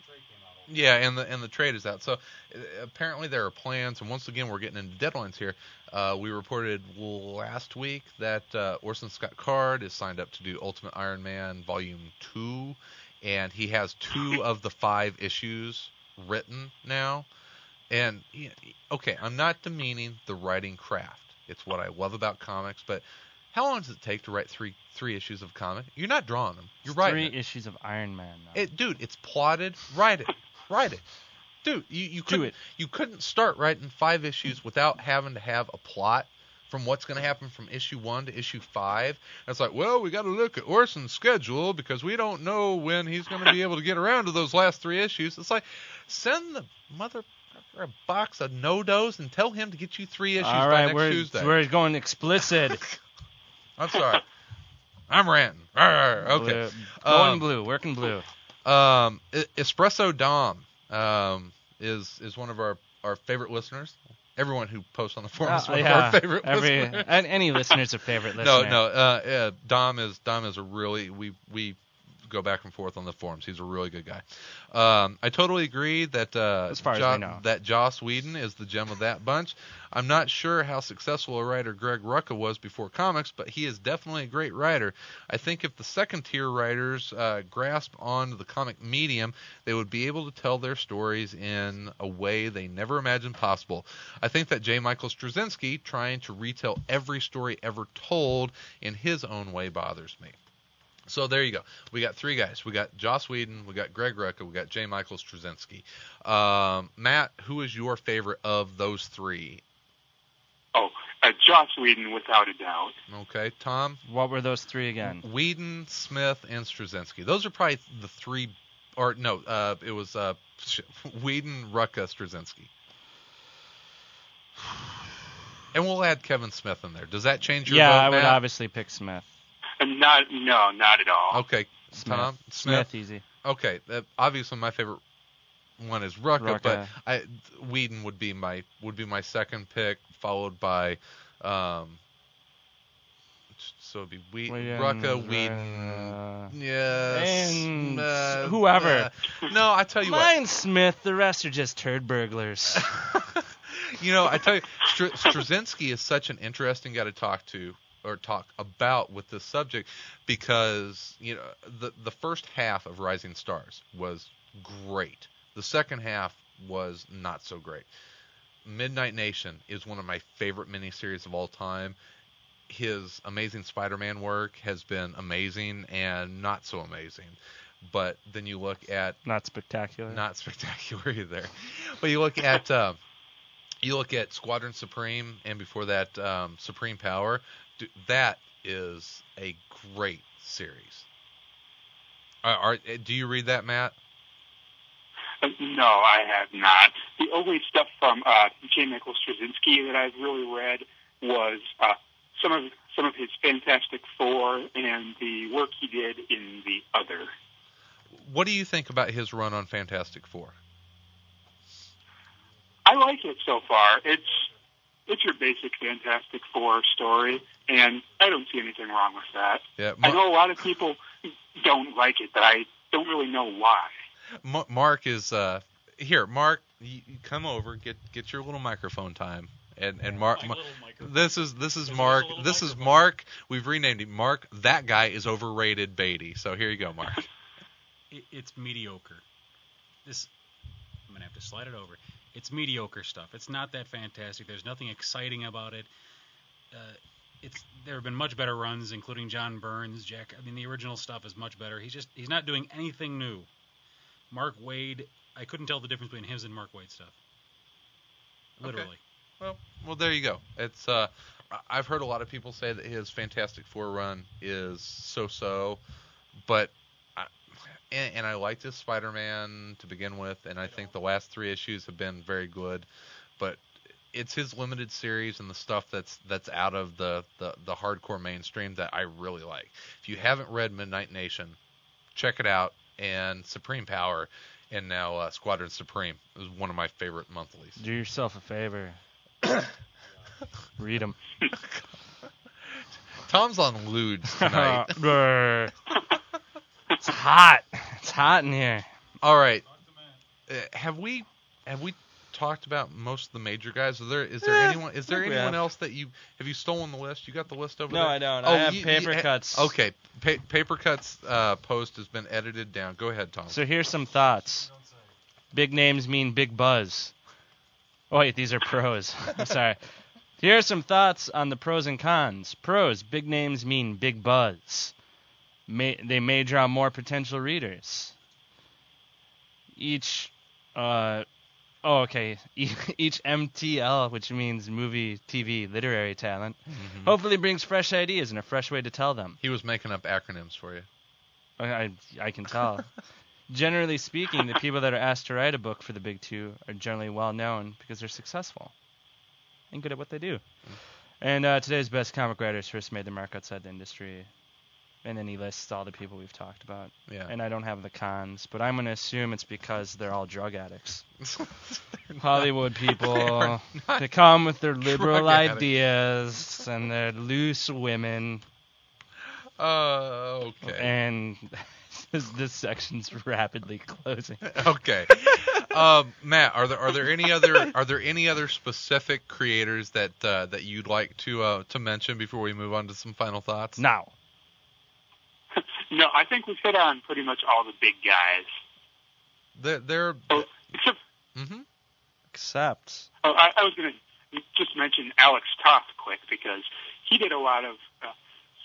The trade came out. Yeah, and the and the trade is out. So uh, apparently there are plans, and once again we're getting into deadlines here. Uh, we reported last week that uh, Orson Scott Card is signed up to do Ultimate Iron Man Volume Two, and he has two of the five issues written now. And okay, I'm not demeaning the writing craft. It's what I love about comics, but how long does it take to write three three issues of comic? You're not drawing them. You're writing. Three it. issues of Iron Man. It, dude, it's plotted. Write it. Write it. Dude, you, you couldn't it. you couldn't start writing five issues without having to have a plot from what's going to happen from issue one to issue five. And it's like, well, we got to look at Orson's schedule because we don't know when he's going to be able to get around to those last three issues. It's like, send the mother a box of NoDoz and tell him to get you three issues All by right, next we're Tuesday. we're going explicit. I'm sorry. I'm ranting. Arr, okay. Blue. Going Um, blue. Working blue. Um, Espresso Dom um, is is one of our, our favorite listeners. Everyone who posts on the forum is Uh, one yeah, of our favorite every, listeners. and any listener's a favorite No, no. Uh, yeah, Dom is Dom is a really we we go back and forth on the forums. He's a really good guy. Um, I totally agree that uh, As far as Jo- we know. that Joss Whedon is the gem of that bunch. I'm not sure how successful a writer Greg Rucka was before comics, but he is definitely a great writer. I think if the second tier writers uh, grasp on the comic medium, they would be able to tell their stories in a way they never imagined possible. I think that J. Michael Straczynski trying to retell every story ever told in his own way bothers me. So there you go. We got three guys. We got Joss Whedon, we got Greg Rucka, we got J. Michael Straczynski. Um, Matt, who is your favorite of those three? Oh, uh, Joss Whedon, without a doubt. Okay, Tom, What were those three again? Whedon, Smith, and Straczynski. Those are probably the three, or no, uh, it was uh, sh- Whedon, Rucka, Straczynski. And we'll add Kevin Smith in there. Does that change your Yeah, vote, I would Matt? obviously pick Smith. Not, no, not at all. Okay, Smith. Tom, Smith, easy. Okay, uh, obviously my favorite one is Rucka, but Rucka. I Whedon would be my would be my second pick, followed by um. So it'd be Whedon, Whedon, Rucka, Whedon, uh, yes, and uh, whoever. uh, no, I tell you what. Mine's Smith. The rest are just turd burglars. you know, I tell you, Str- Straczynski is such an interesting guy to talk to or talk about with this subject because you know the the first half of Rising Stars was great. The second half was not so great. Midnight Nation is one of my favorite miniseries of all time. His Amazing Spider-Man work has been amazing and not so amazing. But then you look at Not spectacular. not spectacular either. But you look at uh, you look at Squadron Supreme, and before that, um, Supreme Power. That is a great series. Are, are, do you read that, Matt? Uh, no, I have not. The only stuff from uh, J. Michael Straczynski that I've really read was uh, some of some of his Fantastic Four and the work he did in the Other. What do you think about his run on Fantastic Four? I like it so far. It's it's your basic Fantastic Four story, and I don't see anything wrong with that. Yeah, I know a lot of people don't like it, but I don't really know why. Ma- Mark is uh, here. Mark, you, you come over, get get your little microphone time, and and Mark. Ma- This is this is There's Mark. also a This is. Mark. We've renamed him Mark. That guy is overrated, Beatty. So here you go, Mark. It, it's mediocre. This I'm gonna have to slide it over. It's mediocre stuff. It's not that fantastic. There's nothing exciting about it. Uh, it's there have been much better runs, including John Byrne's, Jack. I mean, the original stuff is much better. He's just he's not doing anything new. Mark Waid, I couldn't tell the difference between his and Mark Waid stuff. Okay. Literally. Well, well, there you go. It's uh, I've heard a lot of people say that his Fantastic Four run is so-so, but and, and I liked his Spider-Man to begin with, and I think the last three issues have been very good, but it's his limited series and the stuff that's that's out of the, the the hardcore mainstream that I really like. If you haven't read Midnight Nation, check it out. And Supreme Power, and now uh, Squadron Supreme is one of my favorite monthlies. Do yourself a favor. Read them. Tom's on lewds tonight. it's hot. It's hot in here. All right, uh, have we have we talked about most of the major guys? Is there is there Eh, anyone is there I think we anyone else that you have you stolen the list? You got the list over No, there? I don't. Oh, I have you- paper you- eh, cuts. Okay, pa- paper cuts uh, post has been edited down. Go ahead, Tom. So here's some thoughts. Big names mean big buzz. Oh wait, these are pros. I'm sorry. Here are some thoughts on the pros and cons. Pros: big names mean big buzz. May, they may draw more potential readers. Each, uh, oh okay, each MTL, which means movie, TV, literary talent, Mhm. hopefully brings fresh ideas and a fresh way to tell them. He was making up acronyms for you. I, I, I can tell. generally speaking, the people that are asked to write a book for the big two are generally well known because they're successful and good at what they do. And uh, today's best comic writers first made their mark outside the industry. And then he lists all the people we've talked about. Yeah. And I don't have the cons, but I'm going to assume it's because they're all drug addicts. Hollywood people, they come with their liberal ideas and their loose women Uh, okay. and this, this section's rapidly closing. okay. Um, Matt, are there are there any other are there any other specific creators that uh, that you'd like to uh, to mention before we move on to some final thoughts? Now, No, I think we've hit on pretty much all the big guys. They're, they're Oh, except, hmm except oh, I, I was going to just mention Alex Toth quick because he did a lot of uh,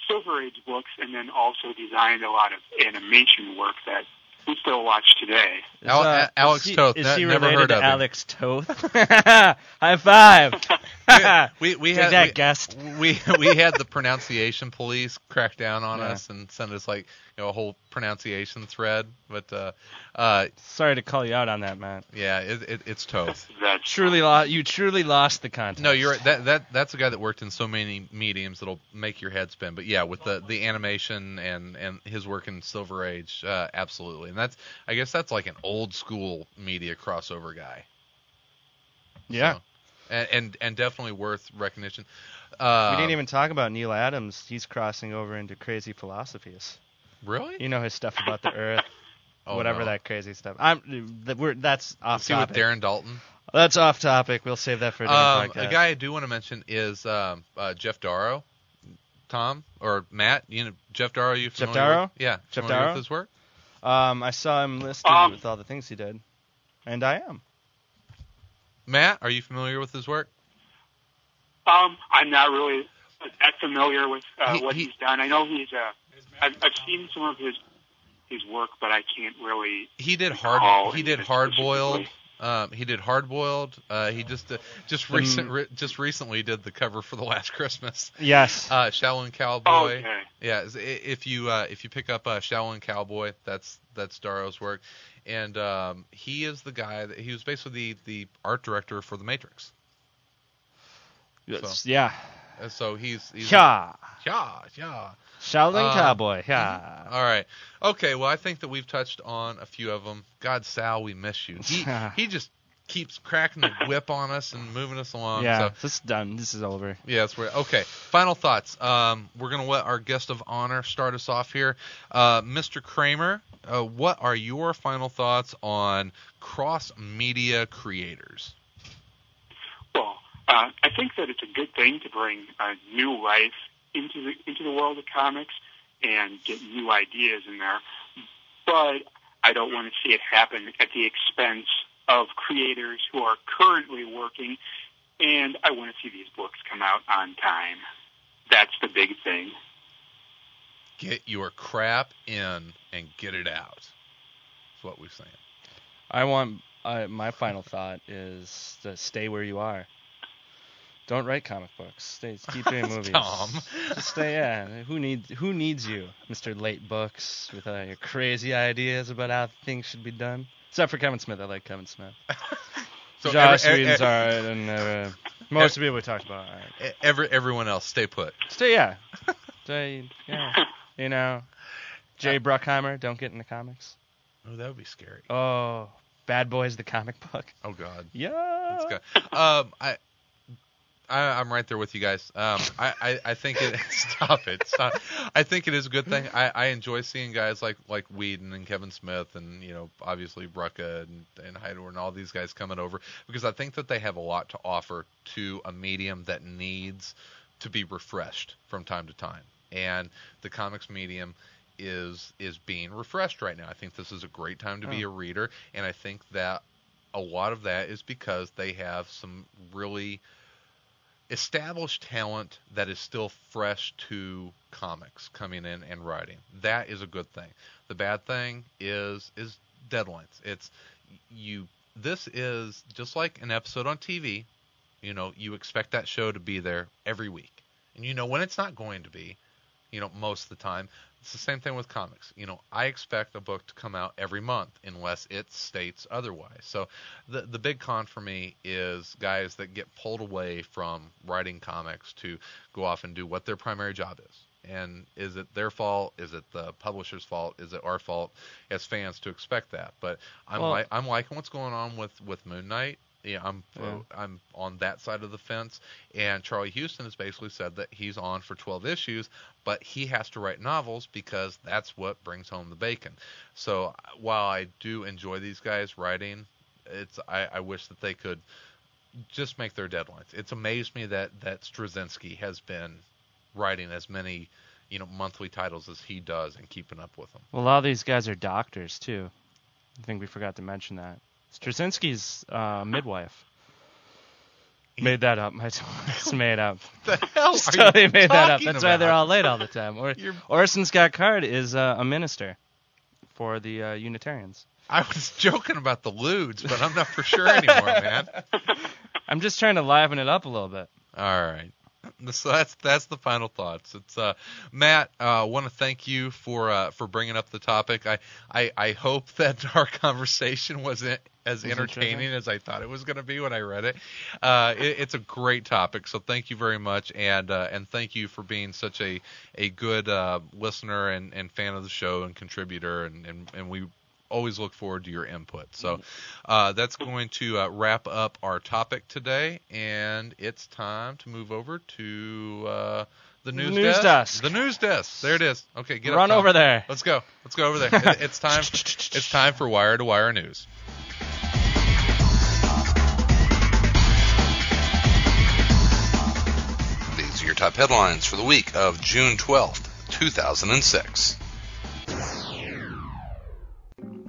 Silver Age books and then also designed a lot of animation work that we still watch today. is, Al- uh, Alex is he, Toth, Is ne- he never related heard to of him. Alex Toth? High five. we we Take had that, we, guest. we we had the pronunciation police crack down on Yeah. us and send us like you know a whole pronunciation thread. But uh, uh, Sorry to call you out on that, man. yeah, it, it, it's Toth. That's Truly, lo- you truly lost the contest. No, you're. That that that's a guy that worked in so many mediums that'll make your head spin. But yeah, with the the animation and and his work in Silver Age, uh, absolutely. And that's I guess that's like an old school media crossover guy. Yeah. So, and, and and definitely worth recognition. Uh, we didn't even talk about Neal Adams. He's crossing over into crazy philosophies. Really. You know his stuff about the Earth, Oh, whatever no. that crazy stuff. I'm. th- We're, that's off topic. See with. Darren Dalton. That's off topic. We'll save that for a different Um, podcast. a guy I do want to mention is um, uh, Geof Darrow. Tom or Matt, you know Geof Darrow. You Geof Darrow? With? Yeah, Jeff familiar Darrow? with his work. Um, I saw him listed Um, with all the things he did, and I am. Matt, are you familiar with his work? Um, I'm not really that familiar with uh, He- what he- he's done. I know he's uh, I've, I've seen some of his his work, but I can't really. He did hard. He did hard boiled. Um, he did hard boiled. Uh, he just uh, just The- recent re- just recently did the cover for the Last Christmas. Yes. Uh, Shaolin Oh, Cowboy. okay. Yeah, if you uh, if you pick up uh, Shaolin Cowboy, that's that's Darrow's work, and um, he is the guy that he was basically the, the art director for The Matrix. Yes, yeah. Uh, So he's, he's Yeah. yeah yeah. Shaolin Uh, Cowboy. Yeah. All right. Okay. Well, I think that we've touched on a few of them. God, Sal, we miss you. He he just keeps cracking the whip on us and moving us along. yeah. So This is done. This is over. Yeah, that's where. Okay, final thoughts. Um, we're gonna let our guest of honor start us off here, uh, Mr. Kramer. Uh, what are your final thoughts on cross media creators? Well, uh, I think that it's a good thing to bring uh, new life into the into the world of comics and get new ideas in there. But I don't want to see it happen at the expense of creators who are currently working. And I want to see these books come out on time. That's the big thing. Get your crap in and get it out. That's what we're saying. I want. Uh, my final thought is to stay where you are. Don't write comic books. Stay. Keep doing movies. Tom. Just stay. Yeah. Who needs Who needs you, Mr. Late Books, with all your crazy ideas about how things should be done? Except for Kevin Smith. I like Kevin Smith. So Josh every- Whedon's e- alright, and uh, most of the people we talked about. All right. every everyone else, stay put. Still, yeah. Stay, yeah. You know, Jay Bruckheimer, don't get in the comics. Oh, that would be scary. Oh, Bad Boys, the comic book. Oh God. Yeah. That's good. Um, I, I, I'm right there with you guys. Um, I, I, I think it. Stop it. Stop. I think it is a good thing. I, I enjoy seeing guys like like Whedon and Kevin Smith and you know obviously Rucka and and Heidor and all these guys coming over because I think that they have a lot to offer to a medium that needs to be refreshed from time to time. And the comics medium is is being refreshed right now. I think this is a great time to be a reader, and I think that a lot of that is because they have some really established talent that is still fresh to comics coming in and writing. That is a good thing. The bad thing is is deadlines. It's you this is just like an episode on TV, you know, you expect that show to be there every week. And you know when it's not going to be, you know, most of the time. It's the same thing with comics. You know, I expect a book to come out every month unless it states otherwise. So the the big con for me is guys that get pulled away from writing comics to go off and do what their primary job is. And is it their fault? Is it the publisher's fault? Is it our fault as fans to expect that? But I'm Well- like I'm liking what's going on with with Moon Knight. Yeah, I'm Yeah. I'm on that side of the fence. And Charlie Huston has basically said that he's on for 12 issues, but he has to write novels because that's what brings home the bacon. So while I do enjoy these guys writing, it's I, I wish that they could just make their deadlines. It's amazed me that that Straczynski has been writing as many you know monthly titles as he does and keeping up with them. Well, a lot of these guys are doctors too. I think we forgot to mention that. Straczynski's uh, midwife. Made that up. I it's made up. The hell Just totally made that up. That's why they're all late all the time. Or Orson Scott Card is uh, a minister for the uh, Unitarians. I was joking about the lewds, but I'm not for sure anymore, man. I'm just trying to liven it up a little bit. All right. So that's that's the final thoughts. It's uh, Matt. I uh, want to thank you for uh, for bringing up the topic. I, I I hope that our conversation wasn't as entertaining as I thought it was going to be when I read it. Uh, it. It's a great topic, so thank you very much, and uh, and thank you for being such a a good uh, listener and, and fan of the show and contributor, and, and, and we always look forward to your input. So uh, that's going to uh, wrap up our topic today, and it's time to move over to uh, the news, news desk. The news desk. There it is. Okay, get up, Run Tom. over there. Let's go. Let's go over there. It- it's time. It's time for wire to wire news. These are your top headlines for the week of June 12th, 2006.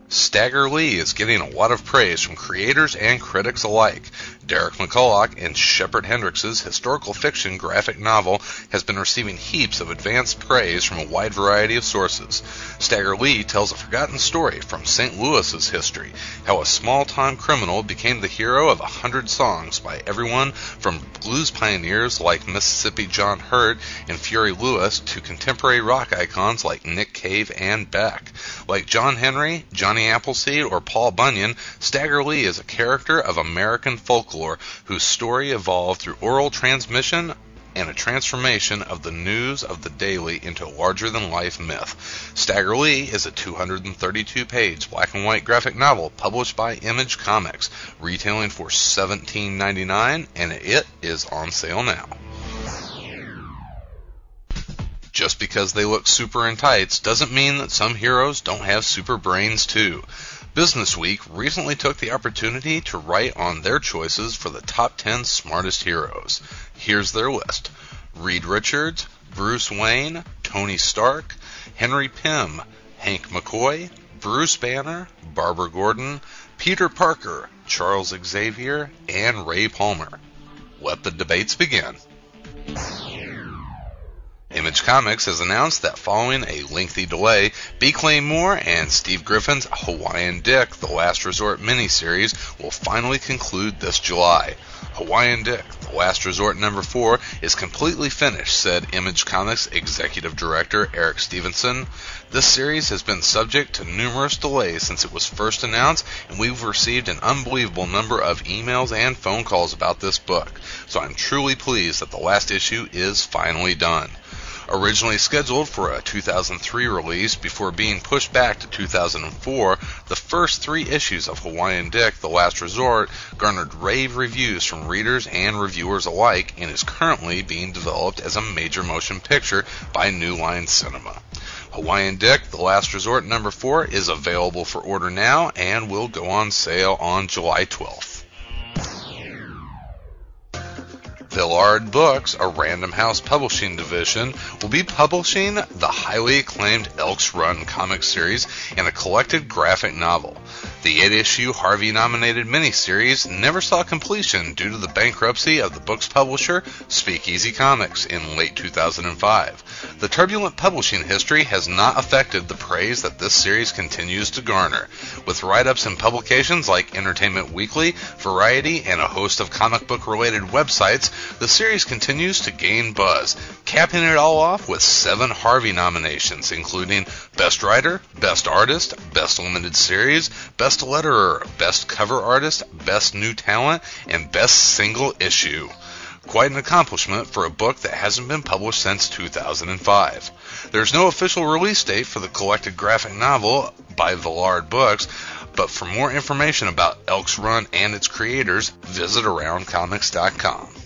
Stagger Lee is getting a lot of praise from creators and critics alike. Derek McCulloch and Shepard Hendrix's historical fiction graphic novel has been receiving heaps of advanced praise from a wide variety of sources. Stagger Lee tells a forgotten story from St. Louis's history, how a small-time criminal became the hero of a hundred songs by everyone from blues pioneers like Mississippi John Hurt and Furry Lewis to contemporary rock icons like Nick Cave and Beck. Like John Henry, Johnny Appleseed, or Paul Bunyan, Stagger Lee is a character of American folklore whose story evolved through oral transmission and a transformation of the news of the daily into a larger than life myth. Stagger Lee is a 232 page black and white graphic novel published by Image Comics, retailing for $17.99, and it is on sale now. Just because they look super in tights doesn't mean that some heroes don't have super brains too. Business Week recently took the opportunity to write on their choices for the top 10 smartest heroes. Here's their list. Reed Richards, Bruce Wayne, Tony Stark, Henry Pym, Hank McCoy, Bruce Banner, Barbara Gordon, Peter Parker, Charles Xavier, and Ray Palmer. Let the debates begin. Image Comics has announced that following a lengthy delay, B. Clay Moore and Steve Griffin's Hawaiian Dick, The Last Resort miniseries, will finally conclude this July. Hawaiian Dick, The Last Resort number 4, is completely finished, said Image Comics executive director Eric Stephenson. This series has been subject to numerous delays since it was first announced, and we've received an unbelievable number of emails and phone calls about this book. So I'm truly pleased that the last issue is finally done. Originally scheduled for a 2003 release before being pushed back to 2004, the first three issues of Hawaiian Dick The Last Resort garnered rave reviews from readers and reviewers alike and is currently being developed as a major motion picture by New Line Cinema. Hawaiian Dick The Last Resort number 4 is available for order now and will go on sale on July 12th. Villard Books, a Random House publishing division, will be publishing the highly acclaimed Elks Run comic series and a collected graphic novel. The eight issue Harvey nominated miniseries never saw completion due to the bankruptcy of the book's publisher, Speakeasy Comics, in late 2005. The turbulent publishing history has not affected the praise that this series continues to garner. With write ups in publications like Entertainment Weekly, Variety, and a host of comic book related websites, the series continues to gain buzz, capping it all off with seven Harvey nominations, including Best Writer, Best Artist, Best Limited Series, Best Letterer, Best Cover Artist, Best New Talent, and Best Single Issue. Quite an accomplishment for a book that hasn't been published since 2005. There's no official release date for the collected graphic novel by Villard Books, but for more information about Elks Run and its creators, visit AroundComics.com.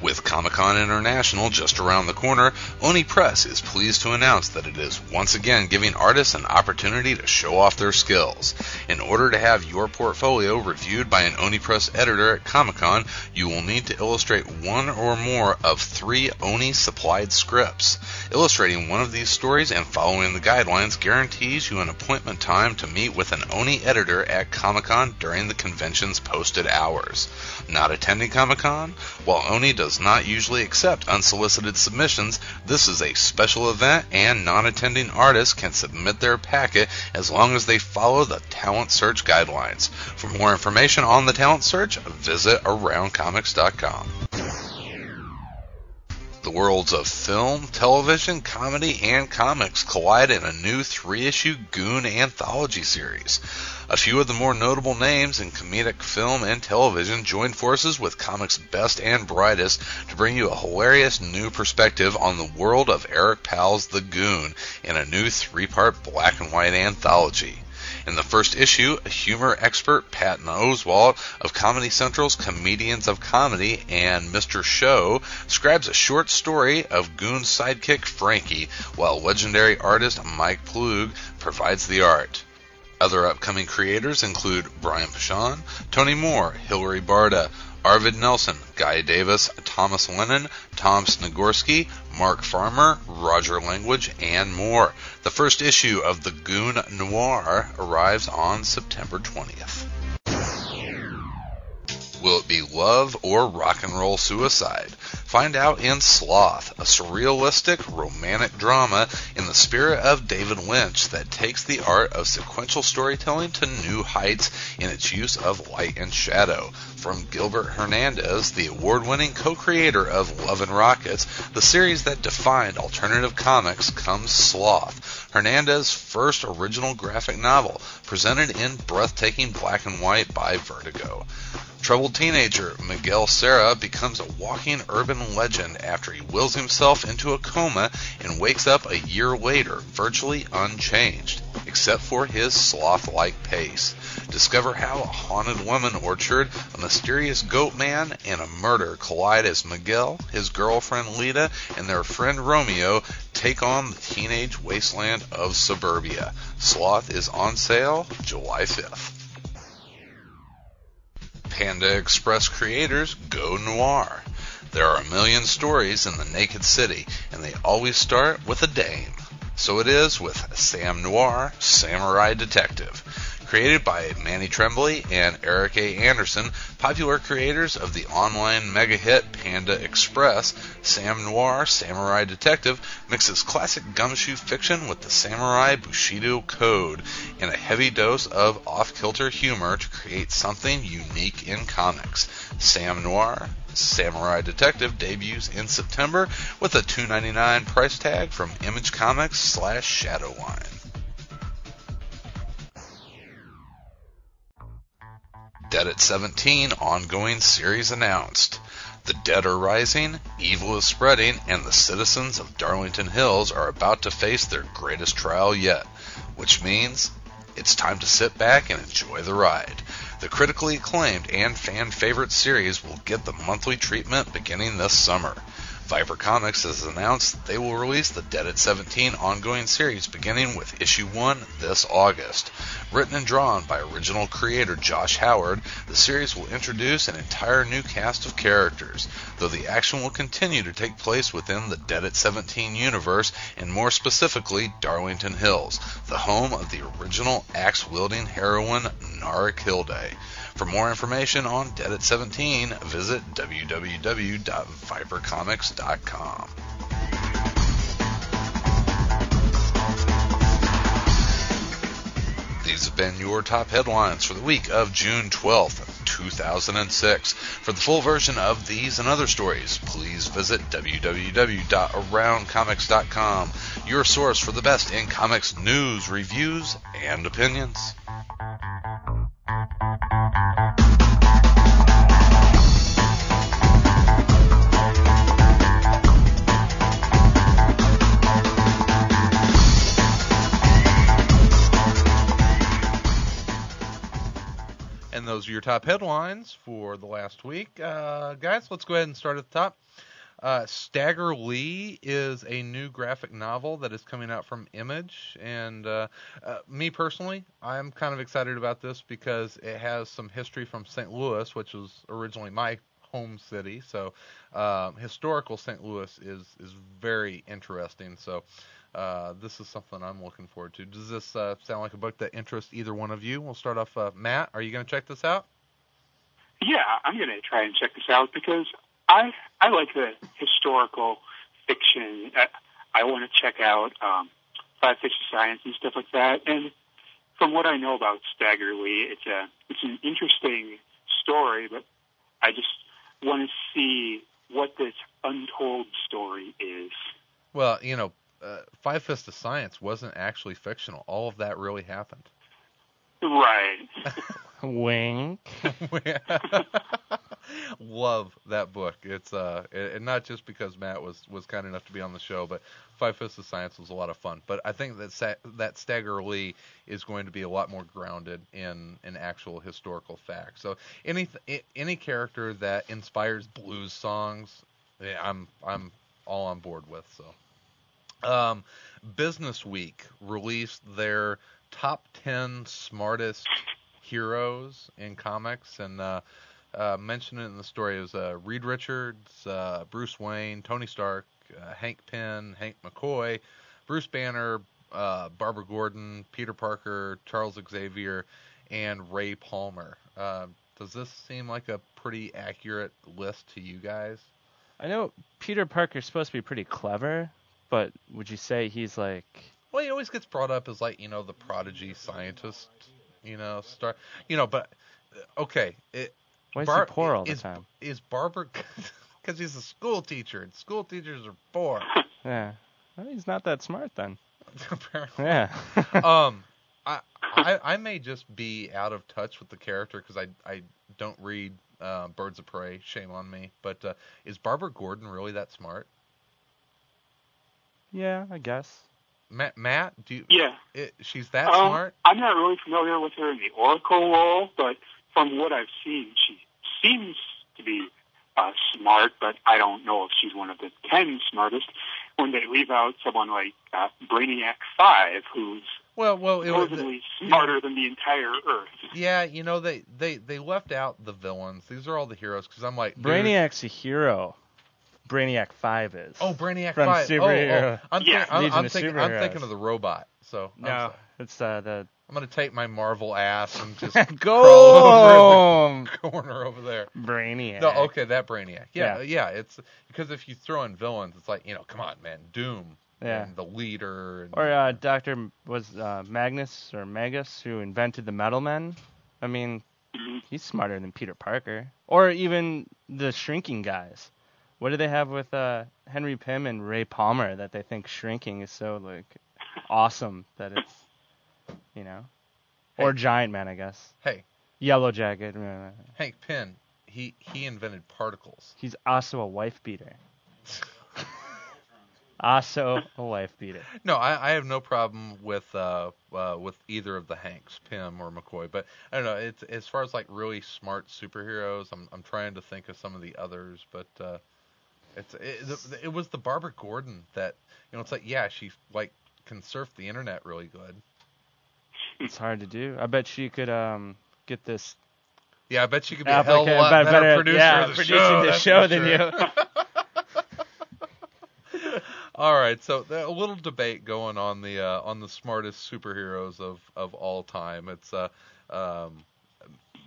With Comic Con International just around the corner, Oni Press is pleased to announce that it is once again giving artists an opportunity to show off their skills. In order to have your portfolio reviewed by an Oni Press editor at Comic Con, you will need to illustrate one or more of three Oni supplied scripts. Illustrating one of these stories and following the guidelines guarantees you an appointment time to meet with an Oni editor at Comic Con during the convention's posted hours. Not attending Comic Con? While Oni does does not usually accept unsolicited submissions, this is a special event and non attending artists can submit their packet as long as they follow the talent search guidelines. For more information on the talent search, visit AroundComics.com. The worlds of film, television, comedy, and comics collide in a new three issue Goon anthology series. A few of the more notable names in comedic film and television joined forces with comics' best and brightest to bring you a hilarious new perspective on the world of Eric Powell's The Goon in a new three part black and white anthology. In the first issue, humor expert Patton Oswalt of Comedy Central's Comedians of Comedy and Mr. Show scribes a short story of Goon's sidekick Frankie, while legendary artist Mike Ploog provides the art. Other upcoming creators include Brian Posehn, Tony Moore, Hilary Barta, Arvid Nelson, Guy Davis, Thomas Lennon, Tom Sniegoski, Mark Farmer, Roger Langridge, and more. The first issue of The Goon Noir arrives on September 20th. Will it be love or rock and roll suicide? Find out in Sloth, a surrealistic romantic drama in the spirit of David Lynch that takes the art of sequential storytelling to new heights in its use of light and shadow. From Gilbert Hernandez, the award winning co creator of Love and Rockets, the series that defined alternative comics, comes Sloth, Hernandez's first original graphic novel, presented in breathtaking black and white by Vertigo. Troubled teenager Miguel Serra becomes a walking urban legend after he wills himself into a coma and wakes up a year later virtually unchanged, except for his sloth like pace. Discover how a haunted lemon orchard, a mysterious goat man, and a murder collide as Miguel, his girlfriend Lita, and their friend Romeo take on the teenage wasteland of suburbia. Sloth is on sale July 5th. Panda Express creators go noir. There are a million stories in the naked city, and they always start with a dame. So it is with Sam Noir, Samurai Detective. Created by Manny Tremblay and Eric A. Anderson, popular creators of the online mega hit Panda Express, Sam Noir Samurai Detective mixes classic gumshoe fiction with the samurai Bushido code and a heavy dose of off-kilter humor to create something unique in comics. Sam Noir Samurai Detective debuts in September with a $2.99 price tag from Image Comics slash Shadowline. Dead at 17 ongoing series announced. The dead are rising, evil is spreading, and the citizens of Darlington Hills are about to face their greatest trial yet, which means it's time to sit back and enjoy the ride. The critically acclaimed and fan favorite series will get the monthly treatment beginning this summer. Viper Comics has announced they will release the Dead at 17 ongoing series beginning with issue 1 this August. Written and drawn by original creator Josh Howard, the series will introduce an entire new cast of characters, though the action will continue to take place within the Dead at 17 universe and more specifically Darlington Hills, the home of the original axe-wielding heroine Nara Kilday. For more information on Dead at 17, visit www.vipercomics.com. These have been your top headlines for the week of June 12th, 2006. For the full version of these and other stories, please visit www.aroundcomics.com, your source for the best in comics news, reviews, and opinions. Those are your top headlines for the last week. Uh, guys, let's go ahead and start at the top. Uh, Stagger Lee is a new graphic novel that is coming out from Image. And uh, uh, me personally, I'm kind of excited about this because it has some history from St. Louis, which was originally my home city. So um, historical St. Louis is, is very interesting. So uh, this is something I'm looking forward to. Does this uh, sound like a book that interests either one of you? We'll start off. Uh, Matt, are you going to check this out? Yeah, I'm going to try and check this out because I I like the historical fiction. I, I want to check out um, Five of Science and stuff like that. And from what I know about Stagger Lee, it's a it's an interesting story, but I just want to see what this untold story is. Well, you know, uh, Five Fists of Science wasn't actually fictional. All of that really happened. Right. Wink. Love that book. It's uh, and not just because Matt was was kind enough to be on the show, but Five Fists of Science was a lot of fun. But I think that Sa- that Stagger Lee is going to be a lot more grounded in in actual historical facts. So any any character that inspires blues songs, yeah, I'm I'm all on board with. So, um, Business Week released their top 10 smartest heroes in comics and uh, uh, mentioned it in the story. It was uh, Reed Richards, uh, Bruce Wayne, Tony Stark, uh, Hank Pym, Hank McCoy, Bruce Banner, uh, Barbara Gordon, Peter Parker, Charles Xavier, and Ray Palmer. Uh, does this seem like a pretty accurate list to you guys? I know Peter Parker's supposed to be pretty clever, but would you say he's like Well, he always gets brought up as like you know the prodigy scientist, you know star, you know. But uh, okay, it, why is Bar- he poor all the is, time? Is Barber because he's a school teacher and school teachers are poor. Yeah, well, he's not that smart then. apparently. Yeah. Um, I, I I may just be out of touch with the character because I I don't read uh, Birds of Prey. Shame on me. But uh, is Barbara Gordon really that smart? Yeah, I guess. Matt Matt, do you? Yeah. It, she's that Um, smart. I'm not really familiar with her in the Oracle role, but from what I've seen, she seems to be uh, smart, but I don't know if she's one of the ten smartest. When they leave out someone like uh, Brainiac Five, who's Well, well, it was, supposedly smarter than the entire Earth. Yeah, you know they they they left out the villains. These are all the heroes because I'm like Brainiac's a hero. Brainiac Five is. Oh, Brainiac From Five. Oh, superhero- oh, I'm, Yeah, think, I'm, Legion I'm of thinking I'm thinking of the robot. So I'm no, it's uh, the I'm gonna take my Marvel ass and just Go over the corner over there. Brainiac. No, okay, that Brainiac. Yeah, Yeah. yeah, It's because if you throw in villains, it's like you know, come on, man, Doom. Yeah. And the leader. And, Or uh, Doctor was uh, Magnus or Magus who invented the Metal Men. I mean, Mhm. he's smarter than Peter Parker. Or even the shrinking guys. What do they have with uh, Henry Pym and Ray Palmer that they think shrinking is so like awesome that it's you know? Or Giant Man, I guess. hey, Yellow Jacket. Hank Pym. He he invented particles. He's also a wife beater. also a wife beater. No, I, I have no problem with uh, uh with either of the Hanks, Pym or McCoy. But I don't know. It's as far as like really smart superheroes. I'm I'm trying to think of some of the others, but uh, it's it, it was the Barbara Gordon that you know. It's like yeah, she like can surf the internet really good. It's hard to do. I bet she could um get this Yeah, I bet she could be a hell of a lot better, better producer yeah, of the producing show. the show than sure. you. All right, so a little debate going on the uh, on the smartest superheroes of, of all time. It's uh um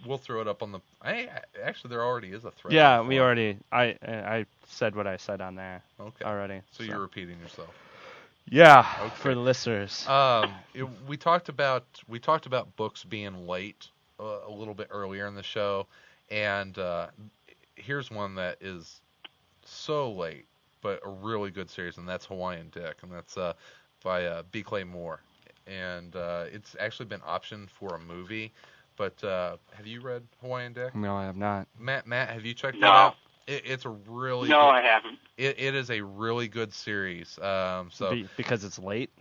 we'll throw it up on the I actually there already is a thread. yeah, the we already I I said what I said on there okay. already. So you're repeating yourself. yeah Okay. for the listeners. Um, it, we talked about we talked about books being late uh, a little bit earlier in the show, and uh, here's one that is so late, but a really good series, and that's Hawaiian Dick, and that's uh, by uh, B. Clay Moore, and uh, it's actually been optioned for a movie. But uh, have you read Hawaiian Dick? no, I have not. Matt, Matt, have you checked No. that out? It, it's a really No, good, I haven't. it, it is a really good series. Um, so Be, because it's late.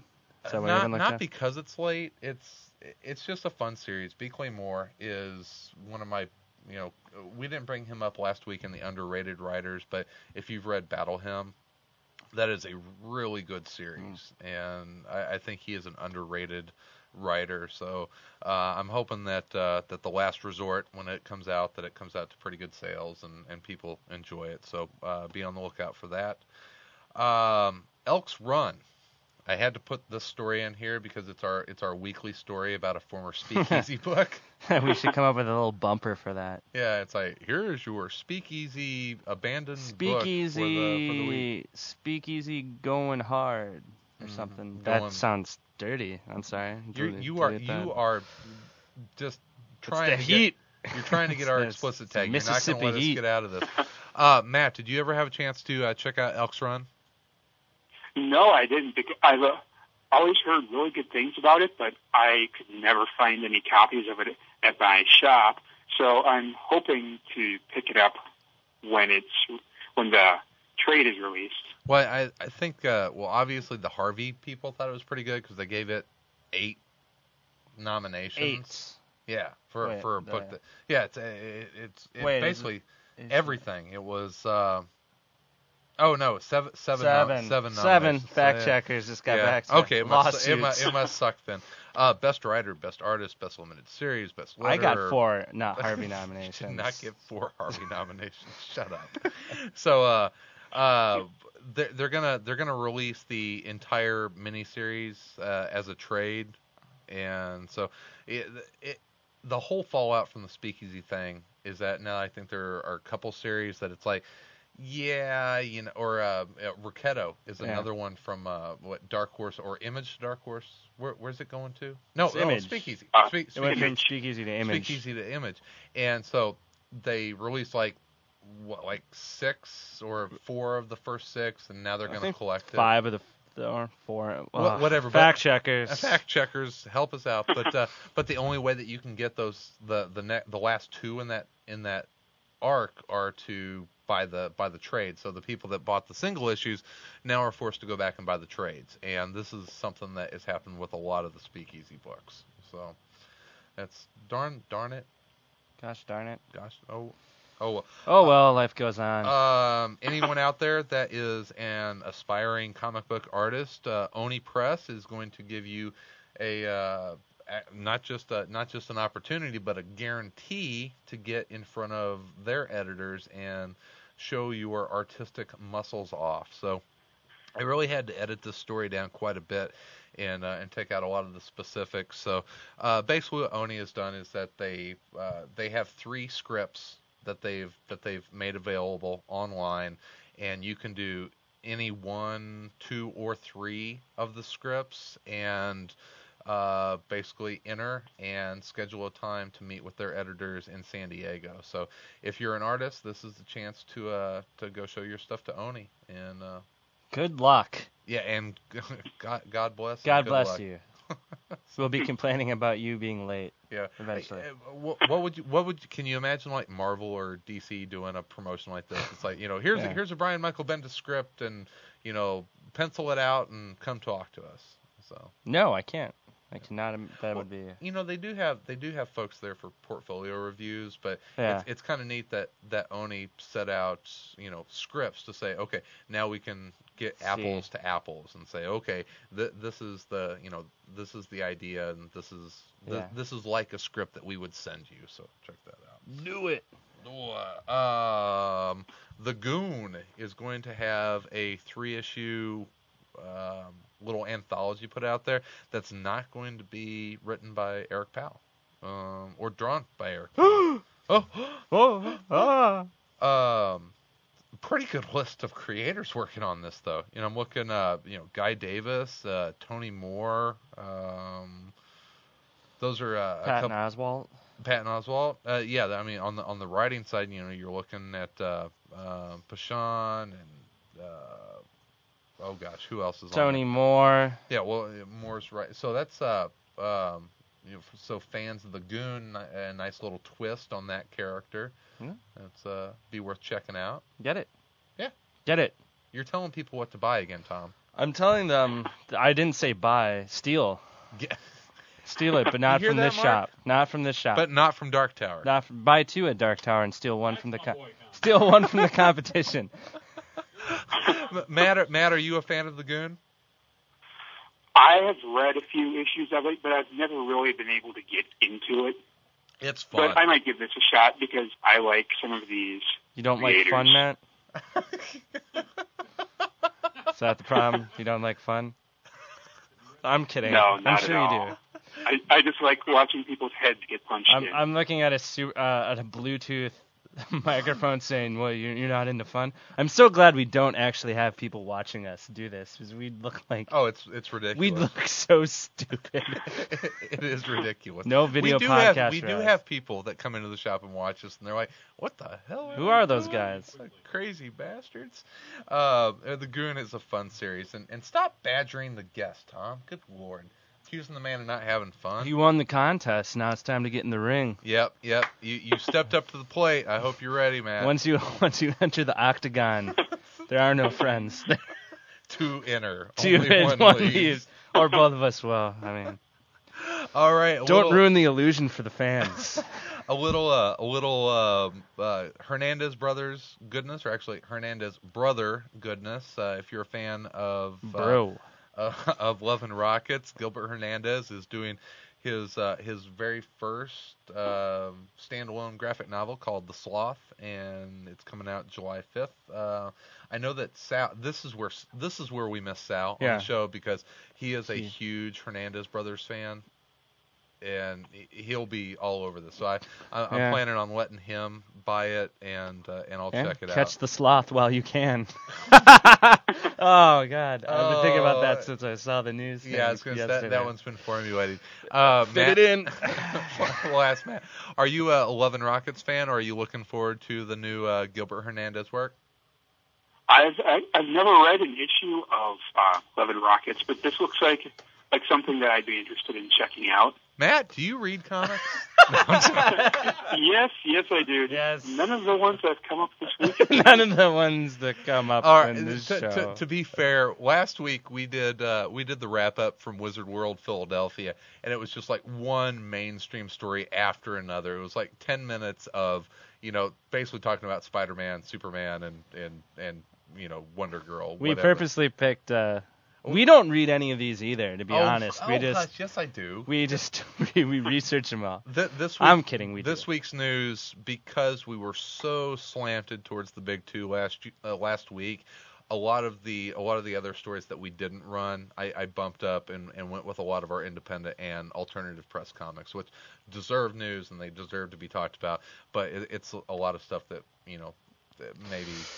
Is that what not everyone looks not at? because it's late. It's it's just a fun series. B. Clay Moore is one of my you know we didn't bring him up last week in the underrated writers, but if you've read Battle Hymn, that is a really good series, and I, I think he is an underrated writer. So uh, I'm hoping that uh, that the Last Resort, when it comes out, that it comes out to pretty good sales and and people enjoy it. So uh, be on the lookout for that. Um, Elks Run. I had to put this story in here because it's our it's our weekly story about a former speakeasy book. we should come up with a little bumper for that. Yeah, it's like here is your speakeasy abandoned book for the, for the week. Speakeasy, speakeasy going hard or Mhm, something. going- That sounds dirty. I'm sorry. You Delete- you are delete you are just It's trying the to heat. Get, you're trying to get our explicit it's tag. You're not going Mississippi to let us heat. get out of this. Uh, Matt, did you ever have a chance to uh, check out Elks Run? No, I didn't. Because I've uh, always heard really good things about it, but I could never find any copies of it at my shop. So I'm hoping to pick it up when it's when the trade is released. Well, I I think uh, well obviously the Harvey people thought it was pretty good because they gave it eight nominations. Eight. Yeah, for Wait, for a book that yeah it's it, it's it Wait, is it- basically Is- everything. It was uh, oh no seven seven Seven. no- seven Seven. Fact Yeah. checkers just got yeah. back. to Okay, it must, it, must, it must suck then. Uh, best writer, best artist, best limited series, best I got four, not Harvey nominations. Did not get four Harvey nominations. Shut up. So uh, uh, they're, they're gonna they're gonna release the entire miniseries uh, as a trade, and so it, it the whole fallout from the Speakeasy thing is that now I think there are a couple series that it's like. Yeah, you know, or uh, uh, Rocketo is Yeah. another one from uh, what Dark Horse or Image Dark Horse. Where, where's it going to? No, It's no, Image. Speakeasy. Uh, Speak, It went from speakeasy to image. Speakeasy to Image, and so they released like what, like six or four of the first six, and now they're going to collect it. Five of the or four. Wha- ugh, whatever, Fact checkers. Uh, Fact checkers, help us out. But uh, but the only way that you can get those the the ne- the last two in that in that arc are to buy the buy the trade. So the people that bought the single issues now are forced to go back and buy the trades. And this is something that has happened with a lot of the Speakeasy books. So that's darn darn it, Gosh darn it. gosh, oh oh. Oh well, life goes on. Um, anyone out there that is an aspiring comic book artist, uh, Oni Press is going to give you a uh, not just a, not just an opportunity, but a guarantee to get in front of their editors and show your artistic muscles off. So. I really had to edit this story down quite a bit and uh, and take out a lot of the specifics. So uh, basically, what Oni has done is that they uh, they have three scripts that they've that they've made available online, and you can do any one, two, or three of the scripts, and uh, basically enter and schedule a time to meet with their editors in San Diego. So if you're an artist, this is the chance to uh, to go show your stuff to Oni and. Uh, Good luck. yeah, and God, God bless. God bless luck. you. We'll be complaining about you being late. Yeah. Eventually. Uh, What, what would you? What would? You, can you imagine like Marvel or DC doing a promotion like this? It's like you know, here's a, here's a Brian Michael Bendis script, and you know, pencil it out and come talk to us. So No, I can't. I cannot. im- That Well, would be. you know, they do have they do have folks there for portfolio reviews, but Yeah. it's it's kind of neat that that Oni set out you know scripts to say, okay, now we can get See. apples to apples and say, okay, th- this is the you know this is the idea and this is th- Yeah. this is like a script that we would send you. So check that out. Do it. Um, the Goon is going to have a three issue um, little anthology put out there that's not going to be written by Eric Powell um, or drawn by Eric. Oh, Oh, ah. um, pretty good list of creators working on this though. You know, I'm looking, uh, you know, Guy Davis, uh, Tony Moore. Um, those are uh, Patton couple. Oswalt. Patton Oswalt. Uh, yeah, I mean on the on the writing side, you know, you're looking at uh, uh, Posehn and uh, oh gosh, who else is on Tony? Moore. Yeah, well, Moore's right. So that's uh, um, you know, so fans of the Goon, a nice little twist on that character. Yeah. That's uh, be worth checking out. Get it. Yeah. Get it. You're telling people what to buy again, Tom. I'm telling them. I didn't say buy. Steal. Get, Steal it, but not from that, this Mark? shop. Not from this shop. but not from Dark Tower. not from, buy two at Dark Tower and steal one That's from the co- boy, steal one from the competition. M- Matt, are- Matt, are you a fan of the Goon? I have read a few issues of it, but I've never really been able to get into it. It's fun. But I might give this a shot because I like some of these. You don't like fun, Matt? Is that the problem? You don't like fun? I'm kidding. No, I'm not sure at you all. do. I, I just like watching people's heads get punched I'm in. I'm looking at a su- uh, at a Bluetooth microphone saying, "Well, you're you're not into fun." I'm so glad we don't actually have people watching us do this because we'd look like oh, it's it's ridiculous. we'd look so stupid. it is ridiculous. No video we do podcast Have, we do us. have people that come into the shop and watch us, and they're like, "What the hell? Who are those doing? guys? Crazy bastards." Uh, the Goon is a fun series, and and stop badgering the guest, Tom. Good lord, accusing the man of not having fun. You won the contest. Now it's time to get in the ring. Yep, yep. You you stepped up to the plate. I hope you're ready, man. Once you once you enter the octagon, there are no friends. Two enter, Two only in, one, one leaves. leaves, or both of us will. I mean, All right, don't little, ruin the illusion for the fans. a little uh, a little um uh, Hernandez brothers goodness, or actually Hernandez brother goodness. Uh, if you're a fan of uh, Bro, uh, of Love and Rockets, Gilbert Hernandez is doing his uh, his very first um, standalone graphic novel called The Sloth, and it's coming out July 5th. Uh, I know that Sal. This is where this is where we miss Sal on the show because he is a huge Hernandez brothers fan. And he- he'll be all over this, so I, I I'm Yeah. planning on letting him buy it, and uh, and I'll yeah, check it catch out. Catch the sloth while you can. oh God, I've been thinking about Oh, that since I saw the news. Yeah, I thing was gonna that, that one's been formulated. Uh, Fit Matt, it in. we'll ask Matt. Are you a Love and Rockets fan, or are you looking forward to the new uh, Gilbert Hernandez work? I've I, I've never read an issue of uh, Love and Rockets, but this looks like like something that I'd be interested in checking out. Matt, do you read comics? Yes, yes, I do. Yes. None of the ones that have come up this week. None of the ones that come up All right. in this To, show. to, to be fair, last week we did uh, we did the wrap up from Wizard World Philadelphia, and it was just like one mainstream story after another. It was like ten minutes of you know basically talking about Spider Man, Superman, and and and you know Wonder Girl. we whatever. purposely picked. Uh, we don't read any of these either, to be Oh, honest. we oh, just gosh, yes, I do. we just we, we research them all. Th- this week, I'm kidding. We this do. week's news because we were so slanted towards the big two last uh, last week. a lot of the a lot of the other stories that we didn't run, I, I bumped up and, and went with a lot of our independent and alternative press comics, which deserve news and they deserve to be talked about. But it, it's a lot of stuff that you know that maybe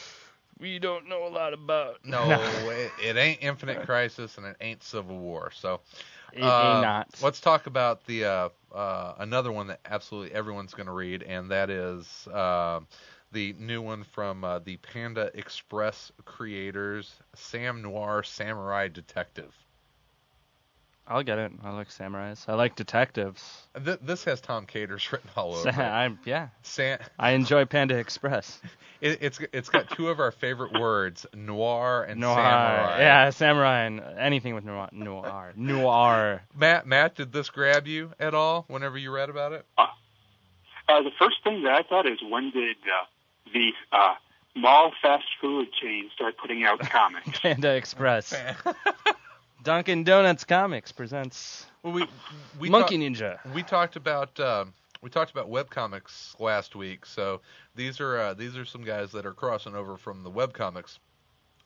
We don't know a lot about. no, it, it ain't Infinite Crisis and it ain't Civil War. So It uh, ain't not. let's talk about the uh, uh, another one that absolutely everyone's going to read, and that is uh, the new one from uh, the Panda Express creators, Sam Noir Samurai Detective. I'll get it. I like samurais. I like detectives. Th- this has Tom Caters written all over. it. I'm, yeah, Sam, I enjoy Panda Express. it, it's it's got two of our favorite words, noir and Noir. samurai. Yeah, samurai and anything with noir. Noir. Noir. Matt, Matt, did this grab you at all whenever you read about it? Uh, the first thing that I thought is when did uh, the uh, mall fast food chain start putting out comics? Panda Express. Dunkin' Donuts Comics presents Well, we we Monkey ta- Ninja. we talked about um, we talked about webcomics last week, so these are uh, these are some guys that are crossing over from the webcomics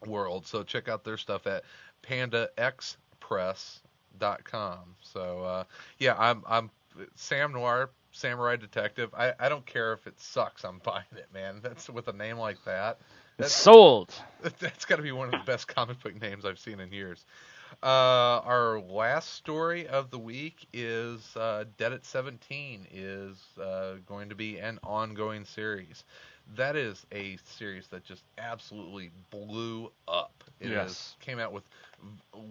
world. So check out their stuff at pandaxpress.com. So uh, yeah, I'm I'm Sam Noir, Samurai Detective. I, I don't care if it sucks. I'm buying it, man. That's with a name like that. It's sold. That's got to be one of the best comic book names I've seen in years. Uh, our last story of the week is uh, Dead at 17 is uh, going to be an ongoing series. That is a series that just absolutely blew up. It Yes. is- came out with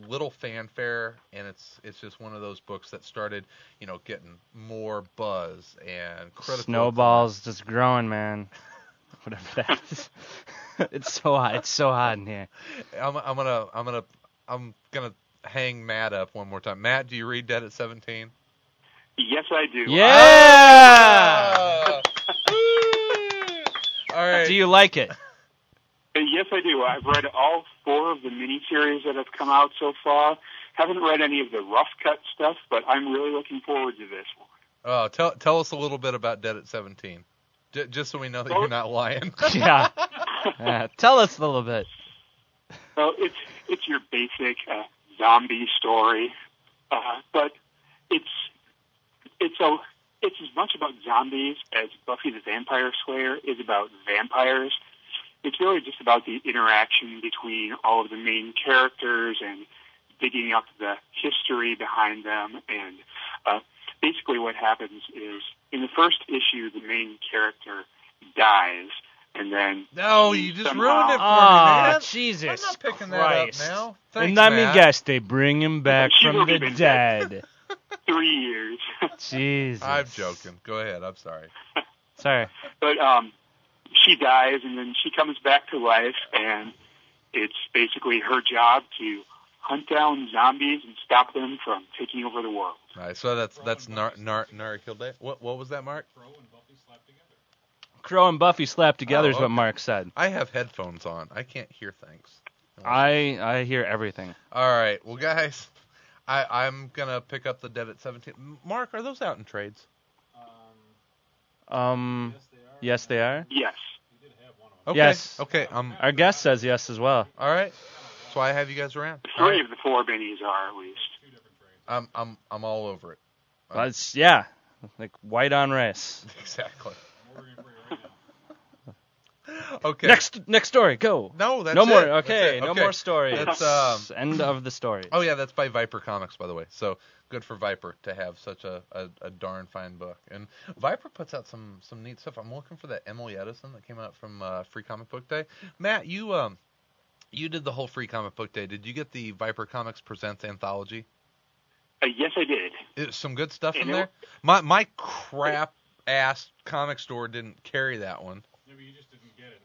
little fanfare, and it's it's just one of those books that started, you know, getting more buzz and critical. Snowballs just growing, man. Whatever that is. it's so hot. It's so hot in here. I'm, I'm gonna I'm gonna I'm gonna hang Matt up one more time. Matt, do you read Dead at 17? yes, I do. Yeah. All right. Do you like it? Uh, yes, I do. I've read all four of the miniseries that have come out so far. Haven't read any of the rough cut stuff, but I'm really looking forward to this one. Oh, tell tell us a little bit about Dead at 17, J- just so we know that Well- you're not lying. Yeah. Yeah, Tell us a little bit. Well, it's it's your basic uh, zombie story, uh, but it's it's a it's as much about zombies as Buffy the Vampire Slayer is about vampires. It's really just about the interaction between all of the main characters and digging up the history behind them. And uh, basically, what happens is in the first issue, the main character dies, and then no, you just Somehow- ruined it for Oh, me, man. Jesus I'm not picking Christ. that up now. Thanks, and let me Matt. guess, they bring him back She's from the dead. dead. three years. Jesus. I'm joking. Go ahead. I'm sorry. Sorry. but um, she dies, and then she comes back to life, and it's basically her job to hunt down zombies and stop them from taking over the world. All right, so that's that's Nar Nar Nari Kilday. What what was that, Mark? Crow and Buffy slapped together is Oh, what. Mark said. I have headphones on. I can't hear things. I I hear everything. All right, well, guys, I I'm gonna pick up the Dead at 17. Mark, are those out in trades? Um, um yes, they are. Yes. Okay. Yes. Okay. Um. Our guest says yes as well. All right. That's why I have you guys around. Three right. of the four minis are at least. I'm I'm I'm all over it. Well, it's yeah, like white on rice. Exactly. Okay. Next next story, go. No, that's no it. more. That's Okay, it. no Okay. more stories. That's, um, End of the story. Oh yeah, that's by Viper Comics, by the way. So good for Viper to have such a, a, a darn fine book. And Viper puts out some some neat stuff. I'm looking for that Emily Edison that came out from uh, Free Comic Book Day. Matt, you um you did the whole Free Comic Book Day. Did you get the Viper Comics Presents anthology? Uh, yes, I did. Is some good stuff in And it- there. My my crap ass comic store didn't carry that one. Yeah, but you just didn't get it.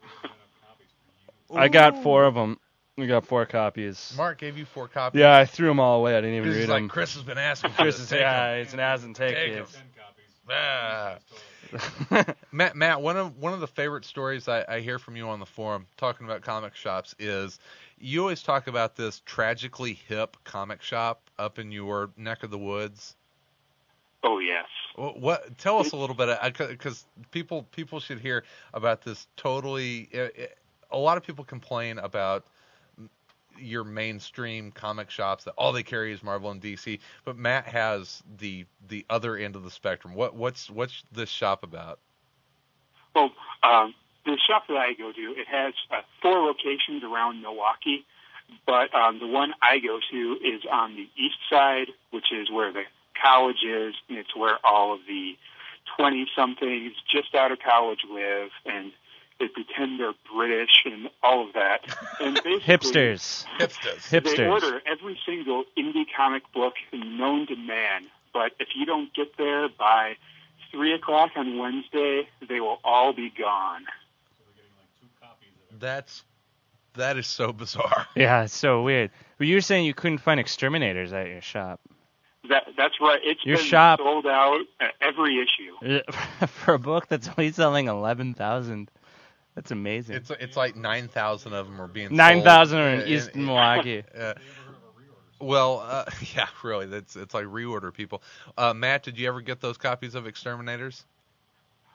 I got four of them. We got four copies. Mark gave you four copies. Yeah, I threw them all away. I didn't even Because read he's them. like Chris has been asking Chris is Take yeah, 'em. it's an as and take. Take 'em. these. Ah. Matt, Matt, one of one of the favorite stories I, I hear from you on the forum talking about comic shops is you always talk about this tragically hip comic shop up in your neck of the woods. Oh yes. Wh- What? Tell us a little bit, because people people should hear about this. Totally, a lot of people complain about your mainstream comic shops that all they carry is Marvel and DC, but Matt has the the other end of the spectrum. What what's what's this shop about? Well, um, the shop that I go to, it has uh, four locations around Milwaukee, but um, the one I go to is on the east side, which is where the college is, and it's where all of the 20 somethings just out of college live, and they pretend they're British and all of that. And basically, Hipsters. Hipsters. They Hipsters. order every single indie comic book known to man, but if you don't get there by three o'clock on Wednesday, they will all be gone. That's that is so bizarre. Yeah, it's so weird. But you were saying you couldn't find exterminators at your shop. That that's right. It's Your been shop- sold out every issue. For a book that's only selling eleven thousand. That's amazing. It's it's like nine thousand of them are being sold. Nine thousand are in East Milwaukee. uh, well, uh, yeah, really, that's it's like reorder people. Uh, Matt, did you ever get those copies of Exterminators?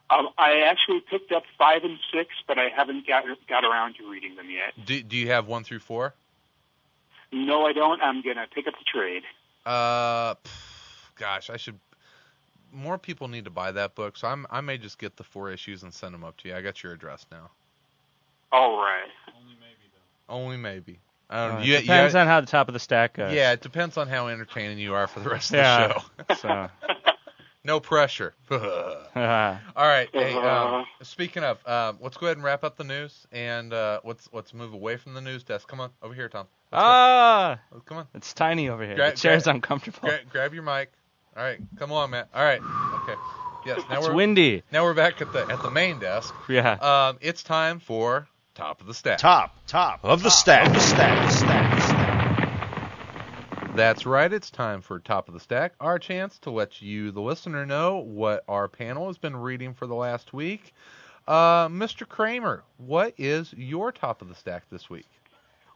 Um, I actually picked up five and six, but I haven't got got around to reading them yet. Do Do you have one through four? No, I don't. I'm gonna pick up the trade. Uh, pff, gosh, I should. More people need to buy that book, so I'm I may just get the four issues and send them up to you. I got your address now. All right. Only maybe. I don't Uh. You, depends you, on how the top of the stack goes. yeah, it depends on how entertaining you are for the rest of Yeah. the show. So, no pressure. All uh. Hey, um, Uh-huh. speaking of, um, let's go ahead and wrap up the news, and uh, let's let's move away from the news desk. Come on, over here, Tom. Let's go. ah, Come on, it's tiny over here. Gra- the chair's gra- uncomfortable. Gra- grab your mic. All right, come on, Matt. All right, okay. Yes, now it's we're windy. now we're back at the at the main desk. Yeah. Um, it's time for top of the stack. Top, top of the stack. Of the stack. stack, stack. That's right. It's time for top of the stack. Our chance to let you, the listener, know what our panel has been reading for the last week. Uh, Mr. Kramer, what is your top of the stack this week?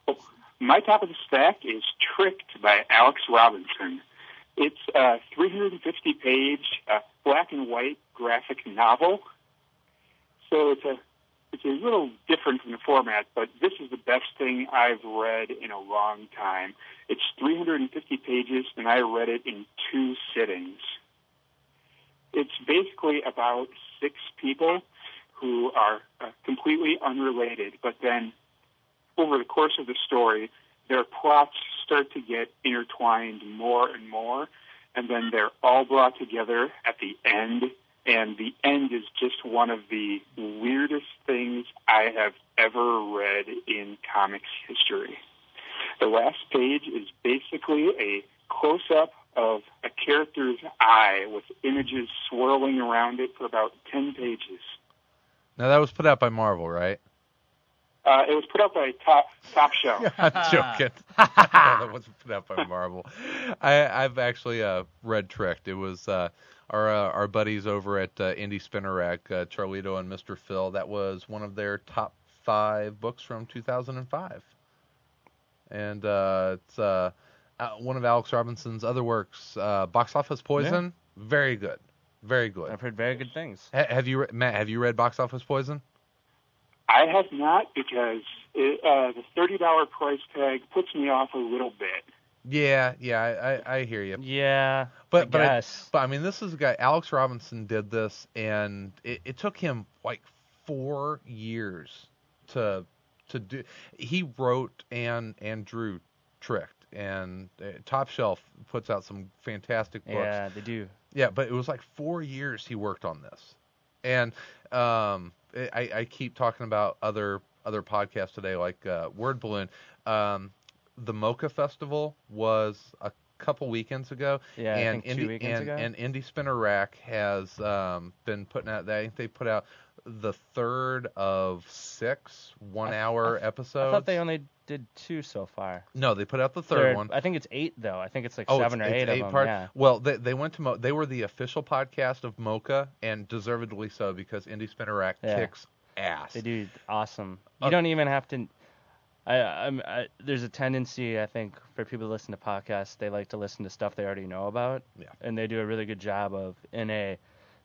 Well, My top of the stack is Tricked by Alex Robinson. It's a 350 page uh, black and white graphic novel. So it's a it's a little different from the format, but this is the best thing I've read in a long time. It's 350 pages, and I read it in two sittings. It's basically about six people who are uh, completely unrelated, but then over the course of the story, their plots start to get intertwined more and more, and then they're all brought together at the end. And the end is just one of the weirdest things I have ever read in comics history. The last page is basically a close up of a character's eye with images swirling around it for about 10 pages. Now that was put out by Marvel, right? Uh, it was put out by Top Top Shelf. I'm joking. that wasn't put out by Marvel. I, I've actually uh, read Tricked. It was uh, our uh, our buddies over at uh, Indie Spinner Rack, uh, Charlito and Mr. Phil. That was one of their top five books from 2005, and uh, it's uh, uh, one of Alex Robinson's other works, uh, Box Office Poison. Very good, very good. I've heard very good things. Ha- have you, re- Matt? Have you read Box Office Poison? I have not because it, uh, the thirty dollar price tag puts me off a little bit. Yeah, yeah, I, I, I hear you. Yeah. But I but I, but I mean, this is a guy. Alex Robinson did this, and it, it took him like four years to to do. He wrote and and drew Tricked, and uh, Top Shelf puts out some fantastic books. yeah, they do. Yeah, but it was like four years he worked on this, and um, I, I keep talking about other other podcasts today, like uh, Word Balloon. Um, the MoCCA Festival was a couple weekends ago, Yeah, I and think two Indie, weekends and, ago. and Indie Spinner Rack has um, been putting out. I think they put out the third of six one-hour episodes. I thought they only did two so far. no, they put out the third, one. I think it's eight though. I think it's like Oh, seven it's, or it's eight, eight of them. part- Yeah. Well, they they went to Mo- they were the official podcast of MoCCA, and deservedly so because Indie Spinner Rack Yeah. kicks ass. They do awesome. You Uh, don't even have to. I, I'm, I, there's a tendency, I think, for people to listen to podcasts, they like to listen to stuff they already know about. Yeah. And they do a really good job of in a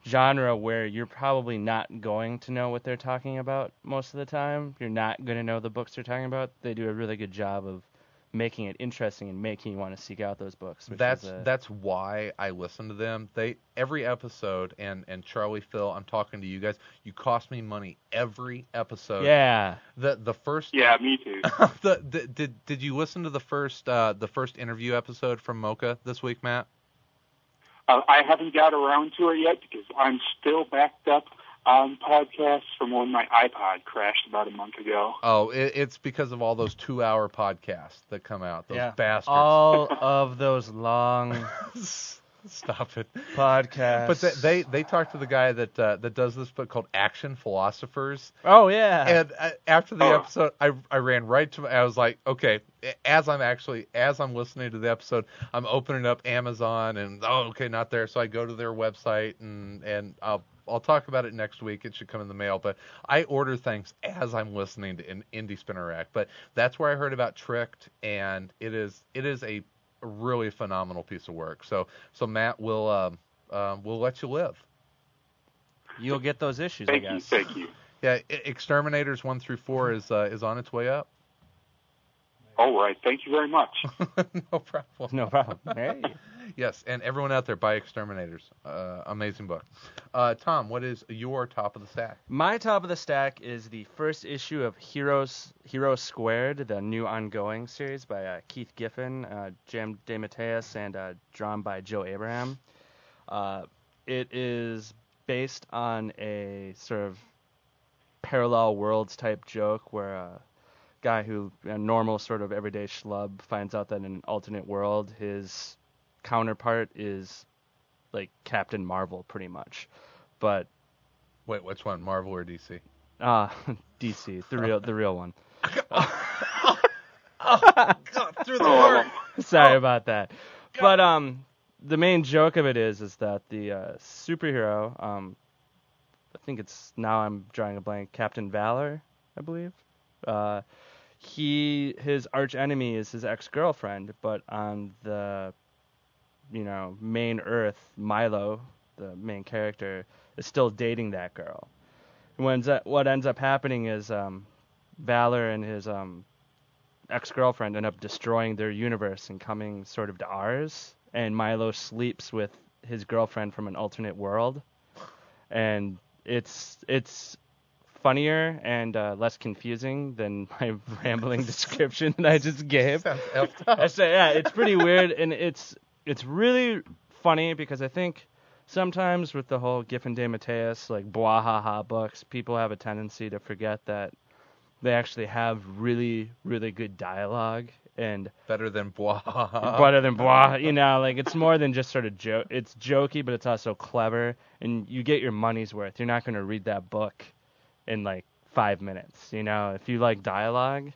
genre where you're probably not going to know what they're talking about most of the time. You're not going to know the books they're talking about. They do a really good job of making it interesting and making you want to seek out those books. That's a, that's why I listen to them. They every episode and and Charlie Phil, I'm talking to you guys. You cost me money every episode. yeah. The the first Yeah, me too. the, the did did you listen to the first uh the first interview episode from MoCCA this week, Matt? Uh, I haven't got around to it yet because I'm still backed up on podcasts from when my iPod crashed about a month ago. Oh, it, it's because of all those two hour podcasts that come out. Those yeah. bastards. All of those long Stop it. podcasts. But they, they they talked to the guy that uh, that does this book called Action Philosophers, oh yeah. and uh, after the Oh. episode, I I ran right to I was like, okay, as I'm actually as I'm listening to the episode, I'm opening up Amazon and oh okay, not there, so I go to their website and and I'll I'll talk about it next week. It should come in the mail, but I order things as I'm listening to in, Indie Spinner Rack. But that's where I heard about Tricked, and it is it is a really phenomenal piece of work. So so Matt will um, um, we'll let you live. You'll get those issues, Thank I you, thank you. Yeah, Exterminators one through four is uh, is on its way up. All right, thank you very much. no problem. No problem. Hey. Yes, and everyone out there, buy Exterminators. Uh, amazing book. Uh, Tom, what is your top of the stack? My top of the stack is the first issue of Heroes Heroes Squared, the new ongoing series by uh, Keith Giffen, uh, J.M. DeMatteis, and uh, drawn by Joe Abraham. Uh, it is based on a sort of parallel worlds type joke where a guy who a normal sort of everyday schlub finds out that in an alternate world his counterpart is like Captain Marvel pretty much. But Wait, which one, Marvel or DC? uh DC, the real the real one. oh, God, Through Oh, Sorry about that. But um, the main joke of it is is that the uh, superhero, um, I think it's now I'm drawing a blank, Captain Valor, I believe. Uh, he his arch enemy is his ex girlfriend, but on the you know main Earth, Milo, the main character, is still dating that girl. What ends up, what ends up happening is um, Valor and his um, ex-girlfriend end up destroying their universe and coming sort of to ours and Milo sleeps with his girlfriend from an alternate world and it's it's funnier and uh, less confusing than my rambling description that I just gave. Sounds effed up. I say yeah, it's pretty weird and it's it's really funny because I think sometimes with the whole Giffen DeMatteis like bwahaha books, people have a tendency to forget that they actually have really really good dialogue and Better than blah. better than blah. You know, like it's more than just sort of joke. It's jokey, but it's also clever, and you get your money's worth. You're not going to read that book in like five minutes. You know, if you like dialogue,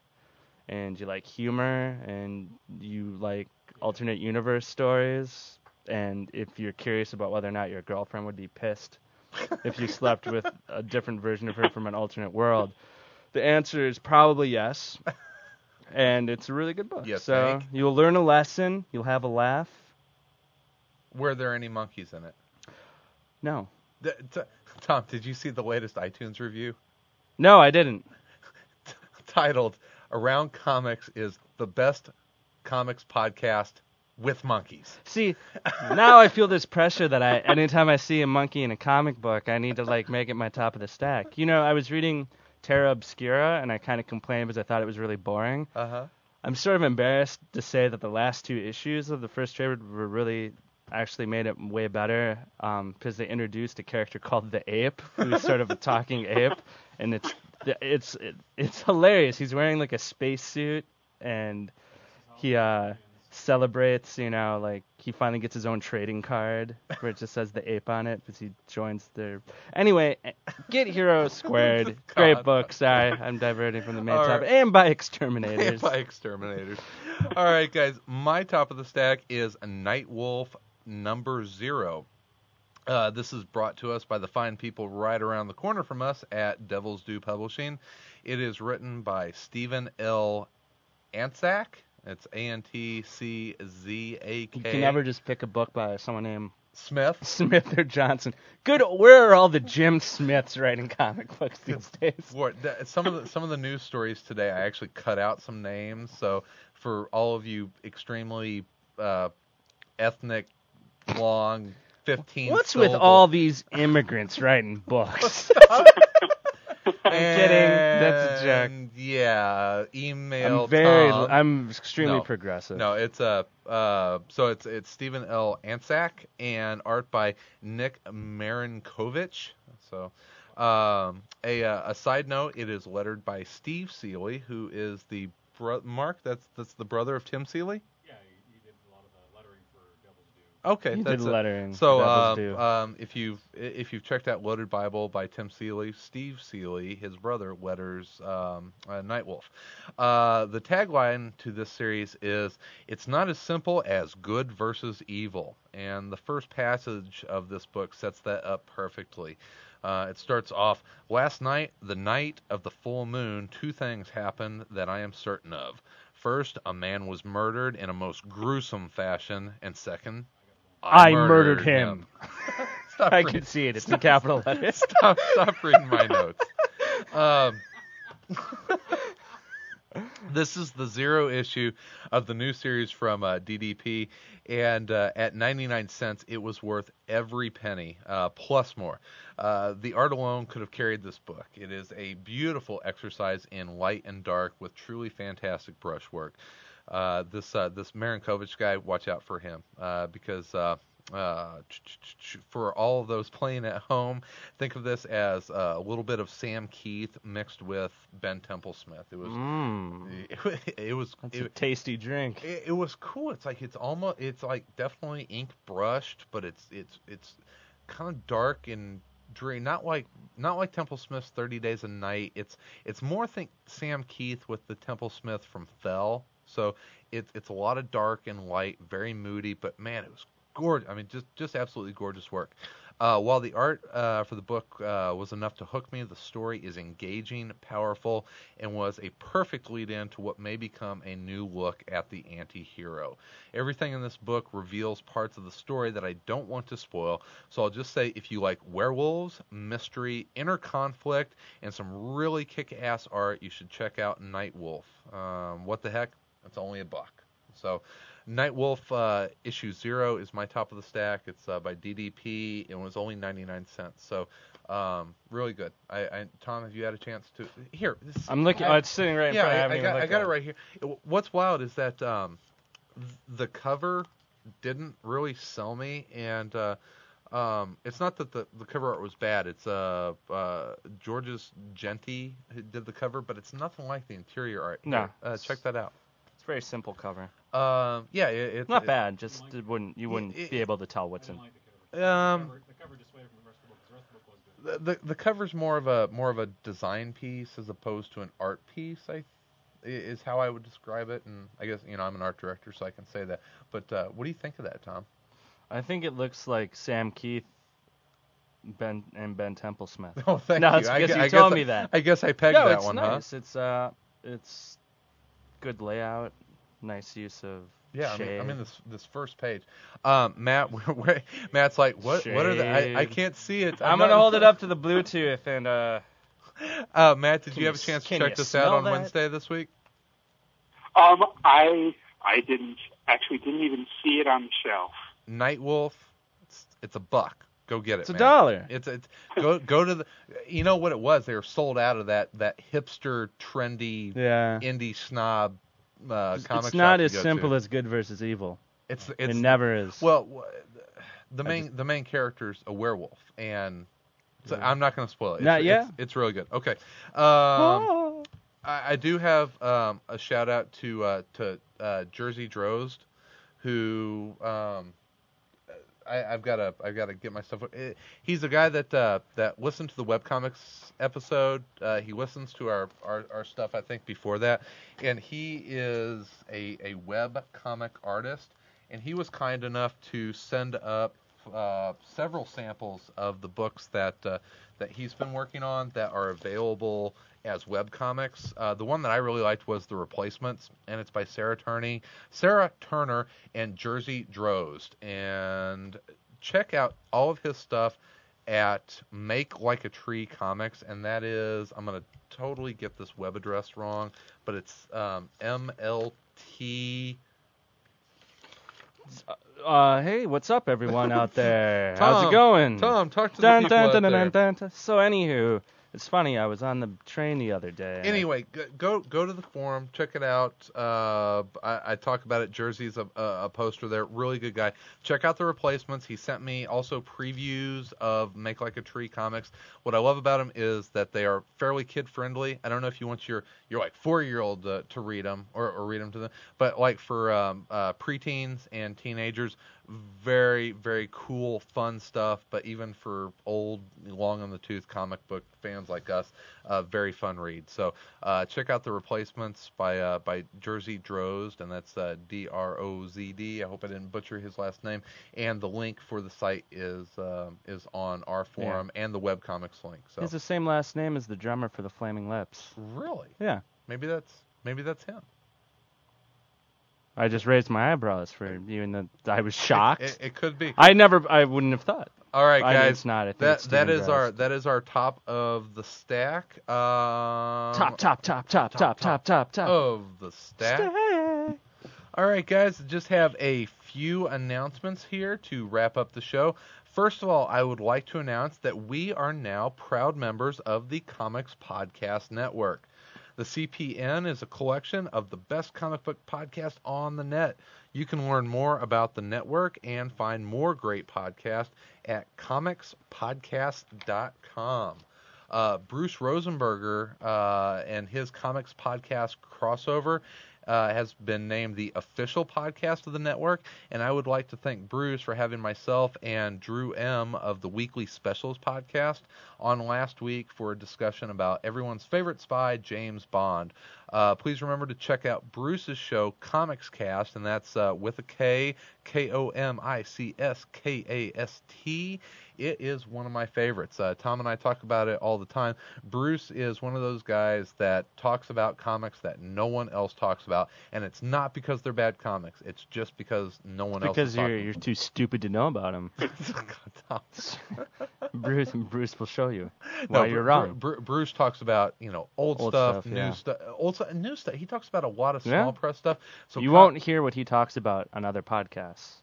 and you like humor, and you like alternate universe stories, and if you're curious about whether or not your girlfriend would be pissed if you slept with a different version of her from an alternate world, the answer is probably yes. And it's a really good book. You so think? you'll learn a lesson. You'll have a laugh. Were there any monkeys in it? No, Th- t- Tom, did you see the latest iTunes review? no, I didn't. Titled "Around Comics is the best comics podcast with monkeys." See, now I feel this pressure that I, anytime I see a monkey in a comic book, I need to like make it my top of the stack. You know, I was reading Terra Obscura, and I kind of complained because I thought it was really boring. Uh huh. I'm sort of embarrassed to say that the last two issues of the first trade were really actually made it way better because they introduced a character called the Ape, who's sort of a talking ape, and it's it's it's hilarious. He's wearing like a spacesuit and he uh celebrates, you know, like he finally gets his own trading card where it just says the ape on it because he joins their. Anyway, get Hero Squared. Great book. Sorry, I'm diverting from the main All right. topic. And by Exterminators. And by exterminators. All right, guys. My top of the stack is Night Wolf number zero. Uh, this is brought to us by the fine people right around the corner from us at Devil's Due Publishing. It is written by Stephen L. Antczak. It's A N T C Z A K. You can never just pick a book by someone named Smith. Smith or Johnson. Good. Where are all the Jim Smiths writing comic books these days? Some of the some of the news stories today, I actually cut out some names. So for all of you extremely uh, ethnic, long, fifteen. What's with all these immigrants writing books? I'm kidding. That's a joke. Yeah, email. I'm very. Tom. I'm extremely No. progressive. No, it's a uh, so it's it's Stephen L. Antczak and art by Nick Marinkovich. So, um, a uh, a side note, it is lettered by Steve Seeley, who is the bro- Mark. That's that's the brother of Tim Seeley. Yeah, he, he did a lot of the lettering for Devil's Due. Okay, He that's did it. lettering. So um, um, if you've if you've checked out Loaded Bible by Tim Seeley, Steve Seeley, his brother, letters um, uh, Nightwolf. Uh, the tagline to this series is "It's not as simple as good versus evil," and the first passage of this book sets that up perfectly. Uh, it starts off last night, the night of the full moon. Two things happened that I am certain of. First, a man was murdered in a most gruesome fashion, and second, I murdered him. Stop I reading- can see it. It's in capital letters. stop, stop reading my notes. Um, this is the zero issue of the new series from uh, DDP, and uh, at 99 cents, it was worth every penny, uh, plus more. Uh, the art alone could have carried this book. It is a beautiful exercise in light and dark with truly fantastic brushwork. Uh, this uh, this Marinkovich guy, watch out for him uh, because uh, uh, for all of those playing at home, think of this as uh, a little bit of Sam Kieth mixed with Ben Templesmith. It was Mmm. it, it was That's a tasty drink. it, it was cool. It's like it's almost it's like definitely ink brushed, but it's it's it's kind of dark and dreary. Not like not like Templesmith's Thirty Days a Night. It's it's more think Sam Kieth with the Templesmith from Fell. So it's it's a lot of dark and light, very moody. But man, it was gorgeous. I mean, just just absolutely gorgeous work. Uh, while the art uh, for the book uh, was enough to hook me, the story is engaging, powerful, and was a perfect lead in to what may become a new look at the anti hero. Everything in this book reveals parts of the story that I don't want to spoil, so I'll just say if you like werewolves, mystery, inner conflict, and some really kick ass art, you should check out Night Wolf. Um, what the heck? It's only a buck. So, Night Wolf uh, issue zero is my top of the stack. It's uh, by DDP. It was only 99 cents. So, um, really good. I, I, Tom, have you had a chance to? Here, this, I'm looking. I- oh, it's sitting right in yeah, front. I, I, got, I got it right here. What's wild is that um, the cover didn't really sell me, and uh, um, it's not that the, the cover art was bad. It's uh, uh, Georges Jeanty who did the cover, but it's nothing like the interior art. No. Uh, check that out. It's a very simple cover. Um, yeah, it, it's Not it- bad. Just it wouldn't you wouldn't it- be able to tell what's in. like the cover. Um, the cover, the cover the the cover's more of a more of a design piece as opposed to an art piece. I i- is how I would describe it, and I guess you know I'm an art director, so I can say that. But uh, what do you think of that, Tom? I think it looks like Sam Kieth, Ben and Ben Templesmith. Oh, thank No, you. it's I, because gu- you I told guess me that. I guess I pegged no, that it's one, nice. It's uh, it's good layout, nice use of huh? Yeah, I mean, I mean this this first page. Um, Matt, where, where, Matt's like, what? What are the? I, I can't see it. I'm not- gonna hold it up to the Bluetooth and uh. Uh, Matt, did Can you have a chance to check this out on that? Wednesday this week? Um, I I didn't actually didn't even see it on the shelf. Night Wolf. It's, it's a buck. Go get it. It's a man. dollar. It's it's go go to the. You know what it was? They were sold out of that that hipster trendy Yeah. indie snob uh, It's, it's not as simple to. as good versus evil. it's It never is. well the main the main character's a werewolf and so Yeah. I'm not going to spoil it. It's, Not yet? It's, it's really good. Okay. Um, I, I do have um, a shout out to uh, to uh, Jersey Drozd, who um, I, I've got to I've got to get myself. eh, He's a guy that uh, that listened to the webcomics episode. Uh, he listens to our, our, our stuff I think before that, and he is a a web comic artist. And he was kind enough to send up uh, several samples of the books that uh, that he's been working on that are available as web comics. Uh, the one that I really liked was The Replacements, and it's by Sarah Turney, Sarah Turner, and Jersey Drozd. And check out all of his stuff at Make Like a Tree Comics, and that is I'm gonna totally get this web address wrong, but it's um, MLT. Uh, hey, what's up, everyone out there? How's it going? Tom, talk to Dun, the people dun, out dun, dun, dun, dun. So, anywho, it's funny. I was on the train the other day. Anyway, go- go to the forum, check it out. Uh, I, I talk about it. Jersey's a, a, poster there, really good guy. Check out the replacements. He sent me also previews of Make Like a Tree comics. What I love about them is that they are fairly kid friendly. I don't know if you want your your like four year old to, to read them or, or read them to them, but like for um, uh, preteens and teenagers, very very cool fun stuff. But even for old long on the tooth comic book fans like us, uh, very fun read. So uh, check out the replacements by uh, by Jersey Drozd, and that's uh, D R O Z D. I hope I didn't butcher his last name. And the link for the site is um is on our forum and the webcomics link. So has the same last name as the drummer for the Flaming Lips. really, Yeah. maybe that's maybe that's him. I just raised my eyebrows for you, and I was shocked. It, it could be. I never, I wouldn't have thought. All right, I- guys. it's not. I that that our that is our top of the stack. Um, Top, top, top, top, top, top, top, top. of the stack. Stay. All right, guys, just have a few announcements here to wrap up the show. First of all, I would like to announce that we are now proud members of the Comics Podcast Network. The CPN is a collection of the best comic book podcasts on the net. You can learn more about the network and find more great podcasts at comicspodcast.com. Uh, Bruce Rosenberger uh, and his comics podcast crossover uh, has been named the official podcast of the network, and I would like to thank Bruce for having myself and Drew M of the Weekly Specials podcast on last week for a discussion about everyone's favorite spy, James Bond. Uh, please remember to check out Bruce's show, Comics Cast, and that's uh, with a K, K O M I C S K A S T. It is one of my favorites. Uh, Tom and I talk about it all the time. Bruce is one of those guys that talks about comics that no one else talks about, and it's not because they're bad comics. It's just because no one else Because is you're you're too stupid to know about him. Tom. Bruce Bruce will show you No, why Bru- you're wrong. Bru- Bruce talks about you know old, Old stuff, stuff, new yeah. stuff, old stuff, new stuff. He talks about a lot of Yeah. small press stuff. So you com- won't hear what he talks about on other podcasts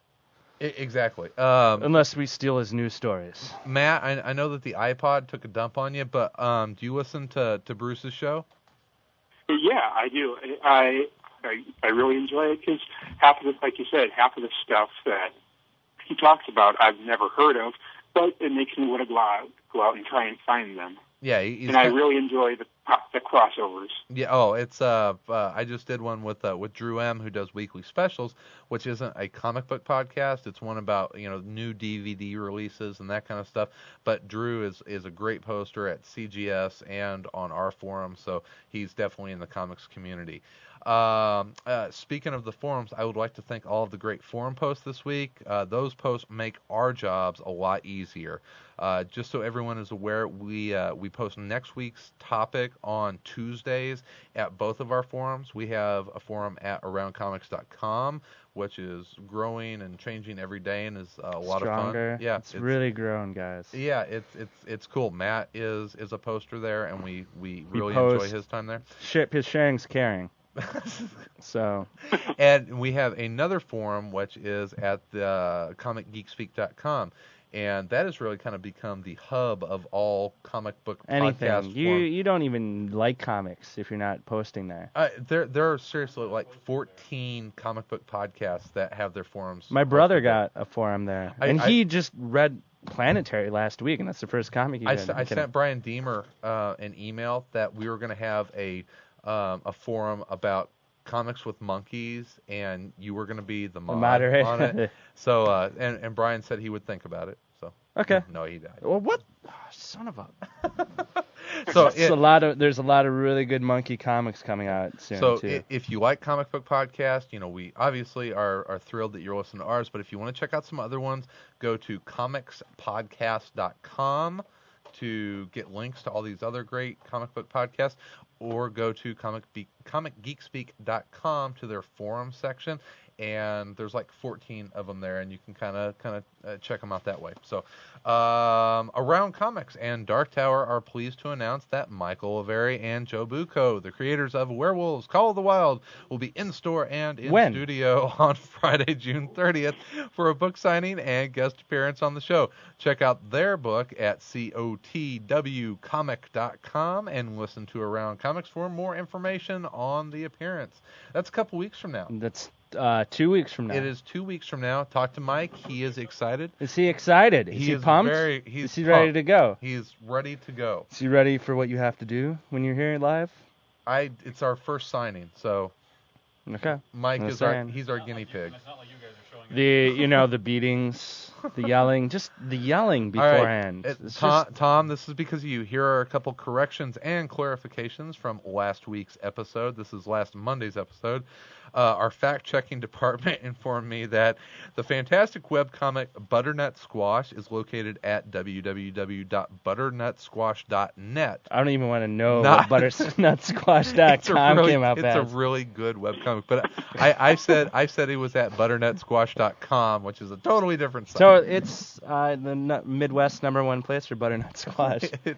exactly. Um, unless we steal his news stories. Matt, I, I know that the iPod took a dump on you, but um, do you listen to to Bruce's show? Yeah, I do. I I, I really enjoy it because half of it, like you said, half of the stuff that he talks about I've never heard of, but it makes me want to go out, go out and try and find them. Yeah, he's and I really enjoy the the crossovers. Yeah. Oh, it's uh, uh I just did one with uh, with Drew M, who does weekly specials, which isn't a comic book podcast. It's one about you know new DVD releases and that kind of stuff. But Drew is is a great poster at CGS and on our forum, so he's definitely in the comics community. Um, uh, speaking of the forums, I would like to thank all of the great forum posts this week. Uh, those posts make our jobs a lot easier. Uh, just so everyone is aware, we uh, we post next week's topic on Tuesdays at both of our forums. We have a forum at aroundcomics.com, which is growing and changing every day and is uh, a lot Stronger. of fun. Yeah, it's, really grown, guys. yeah, it's it's it's cool. Matt is is a poster there, and we we We really enjoy his time there. Ship his sharing's caring. So and we have another forum which is at the uh, comicgeekspeak.com and that has really kind of become the hub of all comic book anything podcast you forums. you don't even like comics if you're not posting there. Uh, there there are seriously like 14 comic book podcasts that have their forums. My brother got a forum there, I- and I- he just read Planetary last week, and that's the first comic he I, read. I sent Bryan Deemer uh, an email that we were going to have a um, a forum about comics with monkeys, and you were going to be the mod moderator. on it. So uh, and and Brian said he would think about it. So Okay. no, he died. Well, what? Oh, son of a. So it- a lot of there's a lot of really good monkey comics coming out soon So too. if you like comic book podcast, you know we obviously are, are thrilled that you're listening to ours. But if you want to check out some other ones, go to comicspodcast.com to get links to all these other great comic book podcasts. or go to comic comicgeekspeak.com to their forum section and there's like 14 of them there and you can kind of kind of uh, check them out that way. So um, around comics and dark tower are pleased to announce that michael Avery and joe bucco the creators of werewolves call of the wild will be in store and in When? studio on friday june 30th for a book signing and guest appearance on the show. Check out their book at cotwcomic.com and listen to around comics for more information on the appearance. That's a couple weeks from now. That's uh, two weeks from now. it is two weeks from now. Talk to Mike. He is excited. Is he excited? Is He he, is pumped? very- he's is he ready to go? He's ready to go. Is he ready for what you have to do when you're here live? I. It's our first signing, so Okay. Mike I'm is our. He's our guinea pig. It's not like you guys are showing up. The you know the beatings, the yelling, just the yelling beforehand. uh, It's Tom, just- Tom, this is because of you. Here are a couple corrections and clarifications from last week's episode. This is last Monday's episode. Uh, our fact-checking department informed me that the fantastic webcomic Butternut Squash is located at www.butternutsquash.net. I don't even want to know Not- what It's a butternutsquash.com really, came out it's a really good webcomic, but I, I said I said it was at butternutsquash.com, which is a totally different site. so it's uh, the Midwest number one place for butternut squash.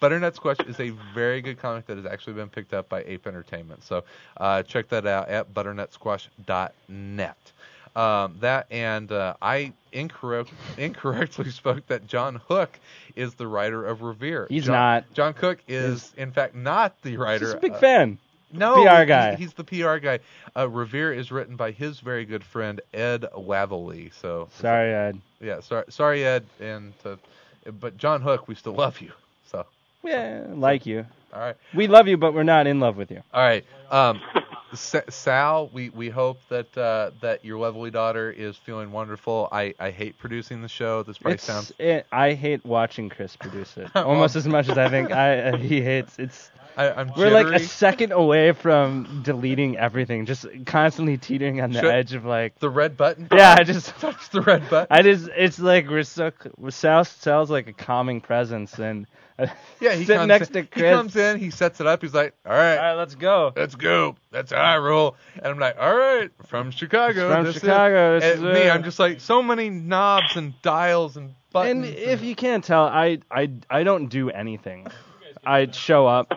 Butternut Squash is a very good comic that has actually been picked up by Ape Entertainment. So uh, check that out at butternutsquash.net. Um, that and uh, I incorrect, incorrectly spoke that John Hook is the writer of Revere. He's John, not. John Cook is, in fact, not the writer. Just a big uh, fan. No, PR guy. he's the PR guy. Uh, Revere is written by his very good friend Ed Waverly. So Sorry, Ed. yeah, sorry, sorry Ed, and uh, but John Hook, we still love you. So Yeah, like you. all right. We love you, but we're not in love with you. All right. Um, Sal, we, we hope that uh, that your lovely daughter is feeling wonderful. I, I hate producing the show. This probably It's, sounds. it, I hate watching Chris produce it almost as much as I think I he hates. It's I, I'm we're like a second away from deleting everything, just constantly teetering on the Should- edge of like. the red button. Yeah, I just touch the red button. I just it's like we're so Sal sounds like a calming presence and uh, yeah, he sit comes next in, to He comes in, he sets it up. He's like, "All right, all right, let's go. let's go. That's how I roll." And I'm like, "All right, from Chicago." From this is-" Chicago, this And is me. I'm just like so many knobs and dials and buttons. And if you can't tell, I I I don't do anything. I show up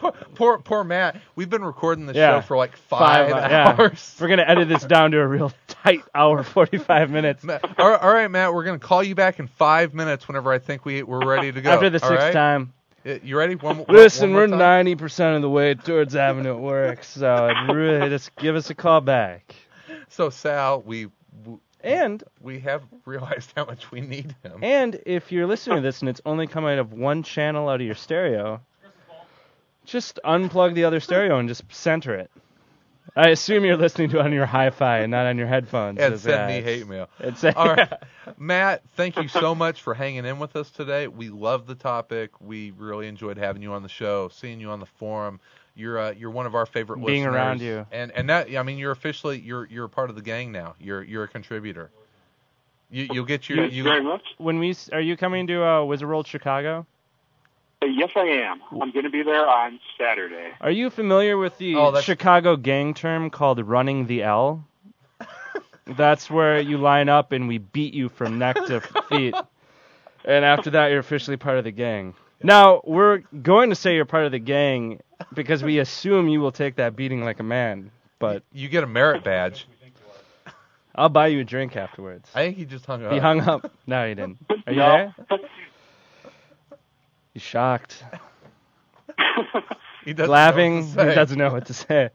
poor, poor poor Matt, we've been recording the Yeah. show for like five, uh, yeah. hours. We're gonna edit this down to a real tight hour, forty-five minutes. All right, all right, Matt. We're gonna call you back in five minutes whenever I think we we're ready to go. After the sixth right? time. You ready? One, Listen, one we're ninety percent of the way towards Avenue at work, so really just give us a call back. So Sal, we w- And we have realized how much we need him. and if you're listening to this and it's only coming out of one channel out of your stereo, just unplug the other stereo and just center it. I assume you're listening to it on your hi-fi and not on your headphones. and so send me hate mail. It's, All right, Matt. Thank you so much for hanging in with us today. We love the topic. We really enjoyed having you on the show, seeing you on the forum. You're uh, you're one of our favorite Being listeners. around you. and and that I mean you're officially you're you're a part of the gang now. You're you're a contributor. You you'll get your Thank you you very much. when we are you coming to uh, Wizard World Chicago? Yes, I am. I'm going to be there on Saturday. Are you familiar with the Oh, that's- Chicago gang term called running the L? That's where you line up and we beat you from neck to feet. And after that, you're officially part of the gang. Now, we're going to say you're part of the gang because we assume you will take that beating like a man. But you get a merit badge. I'll buy you a drink afterwards. I think he just hung up. He hung up. No, he didn't. Are you No. there? He's shocked. He doesn't know what to Laughing. say. He doesn't know what to say.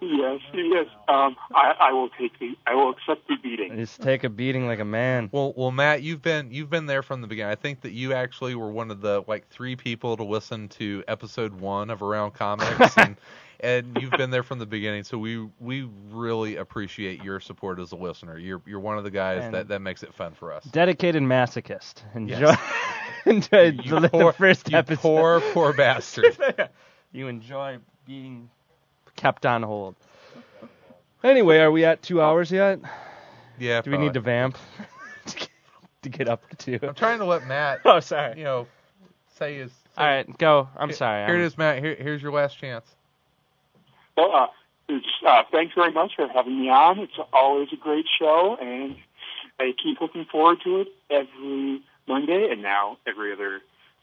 yes, yes. Um, I, I will take the. I will accept the beating. Just take a beating like a man. Well, well, Matt, you've been you've been there from the beginning. I think that you actually were one of the like three people to listen to episode one of Around Comics, and and you've been there from the beginning. So we we really appreciate your support as a listener. You're you're one of the guys And- that that makes it fun for us. dedicated masochist. Enjoy, Yes. enjoy You the, poor, the first you episode. poor poor bastard. you enjoy being kept on hold. Anyway, are we at two hours yet? Yeah. Do we need to vamp to get- to get up to two? I'm trying to let Matt, Oh, sorry. you know, say his All right, go. I'm sorry. Here I'm- it is, Matt. Here, here's your last chance. Well, uh, it's, uh, thanks very much for having me on. It's always a great show, and I keep looking forward to it every Monday and now every other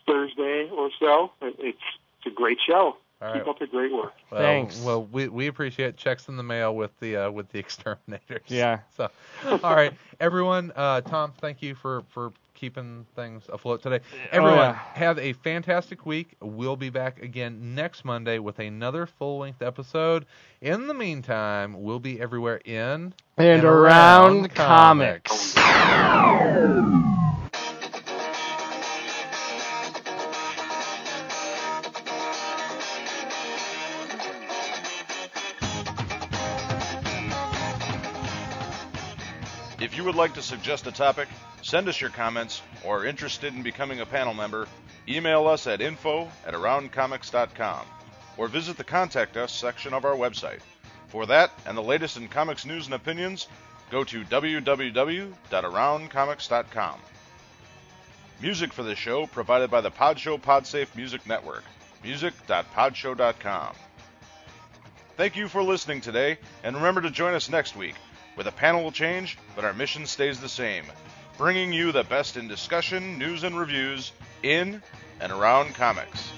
Thursday or so. It's it's a great show. All Keep right. up the great work. Well, Thanks. Well, we we appreciate checks in the mail with the uh, with the exterminators. Yeah. So, all right, everyone. Uh, Tom, thank you for for keeping things afloat today. Everyone, Oh, yeah. have a fantastic week. We'll be back again next Monday with another full length episode. In the meantime, we'll be everywhere in and, around around comics. comics. You would like to suggest a topic, send us your comments, or are interested in becoming a panel member, email us at info at aroundcomics.com or visit the Contact Us section of our website. For that and the latest in comics news and opinions, go to www.aroundcomics.com. Music for this show provided by the Podshow Podsafe Music Network. Music.podshow.com. Thank you for listening today, and remember to join us next week, where the panel will change, but our mission stays the same bringing you the best in discussion, news, and reviews in and around comics.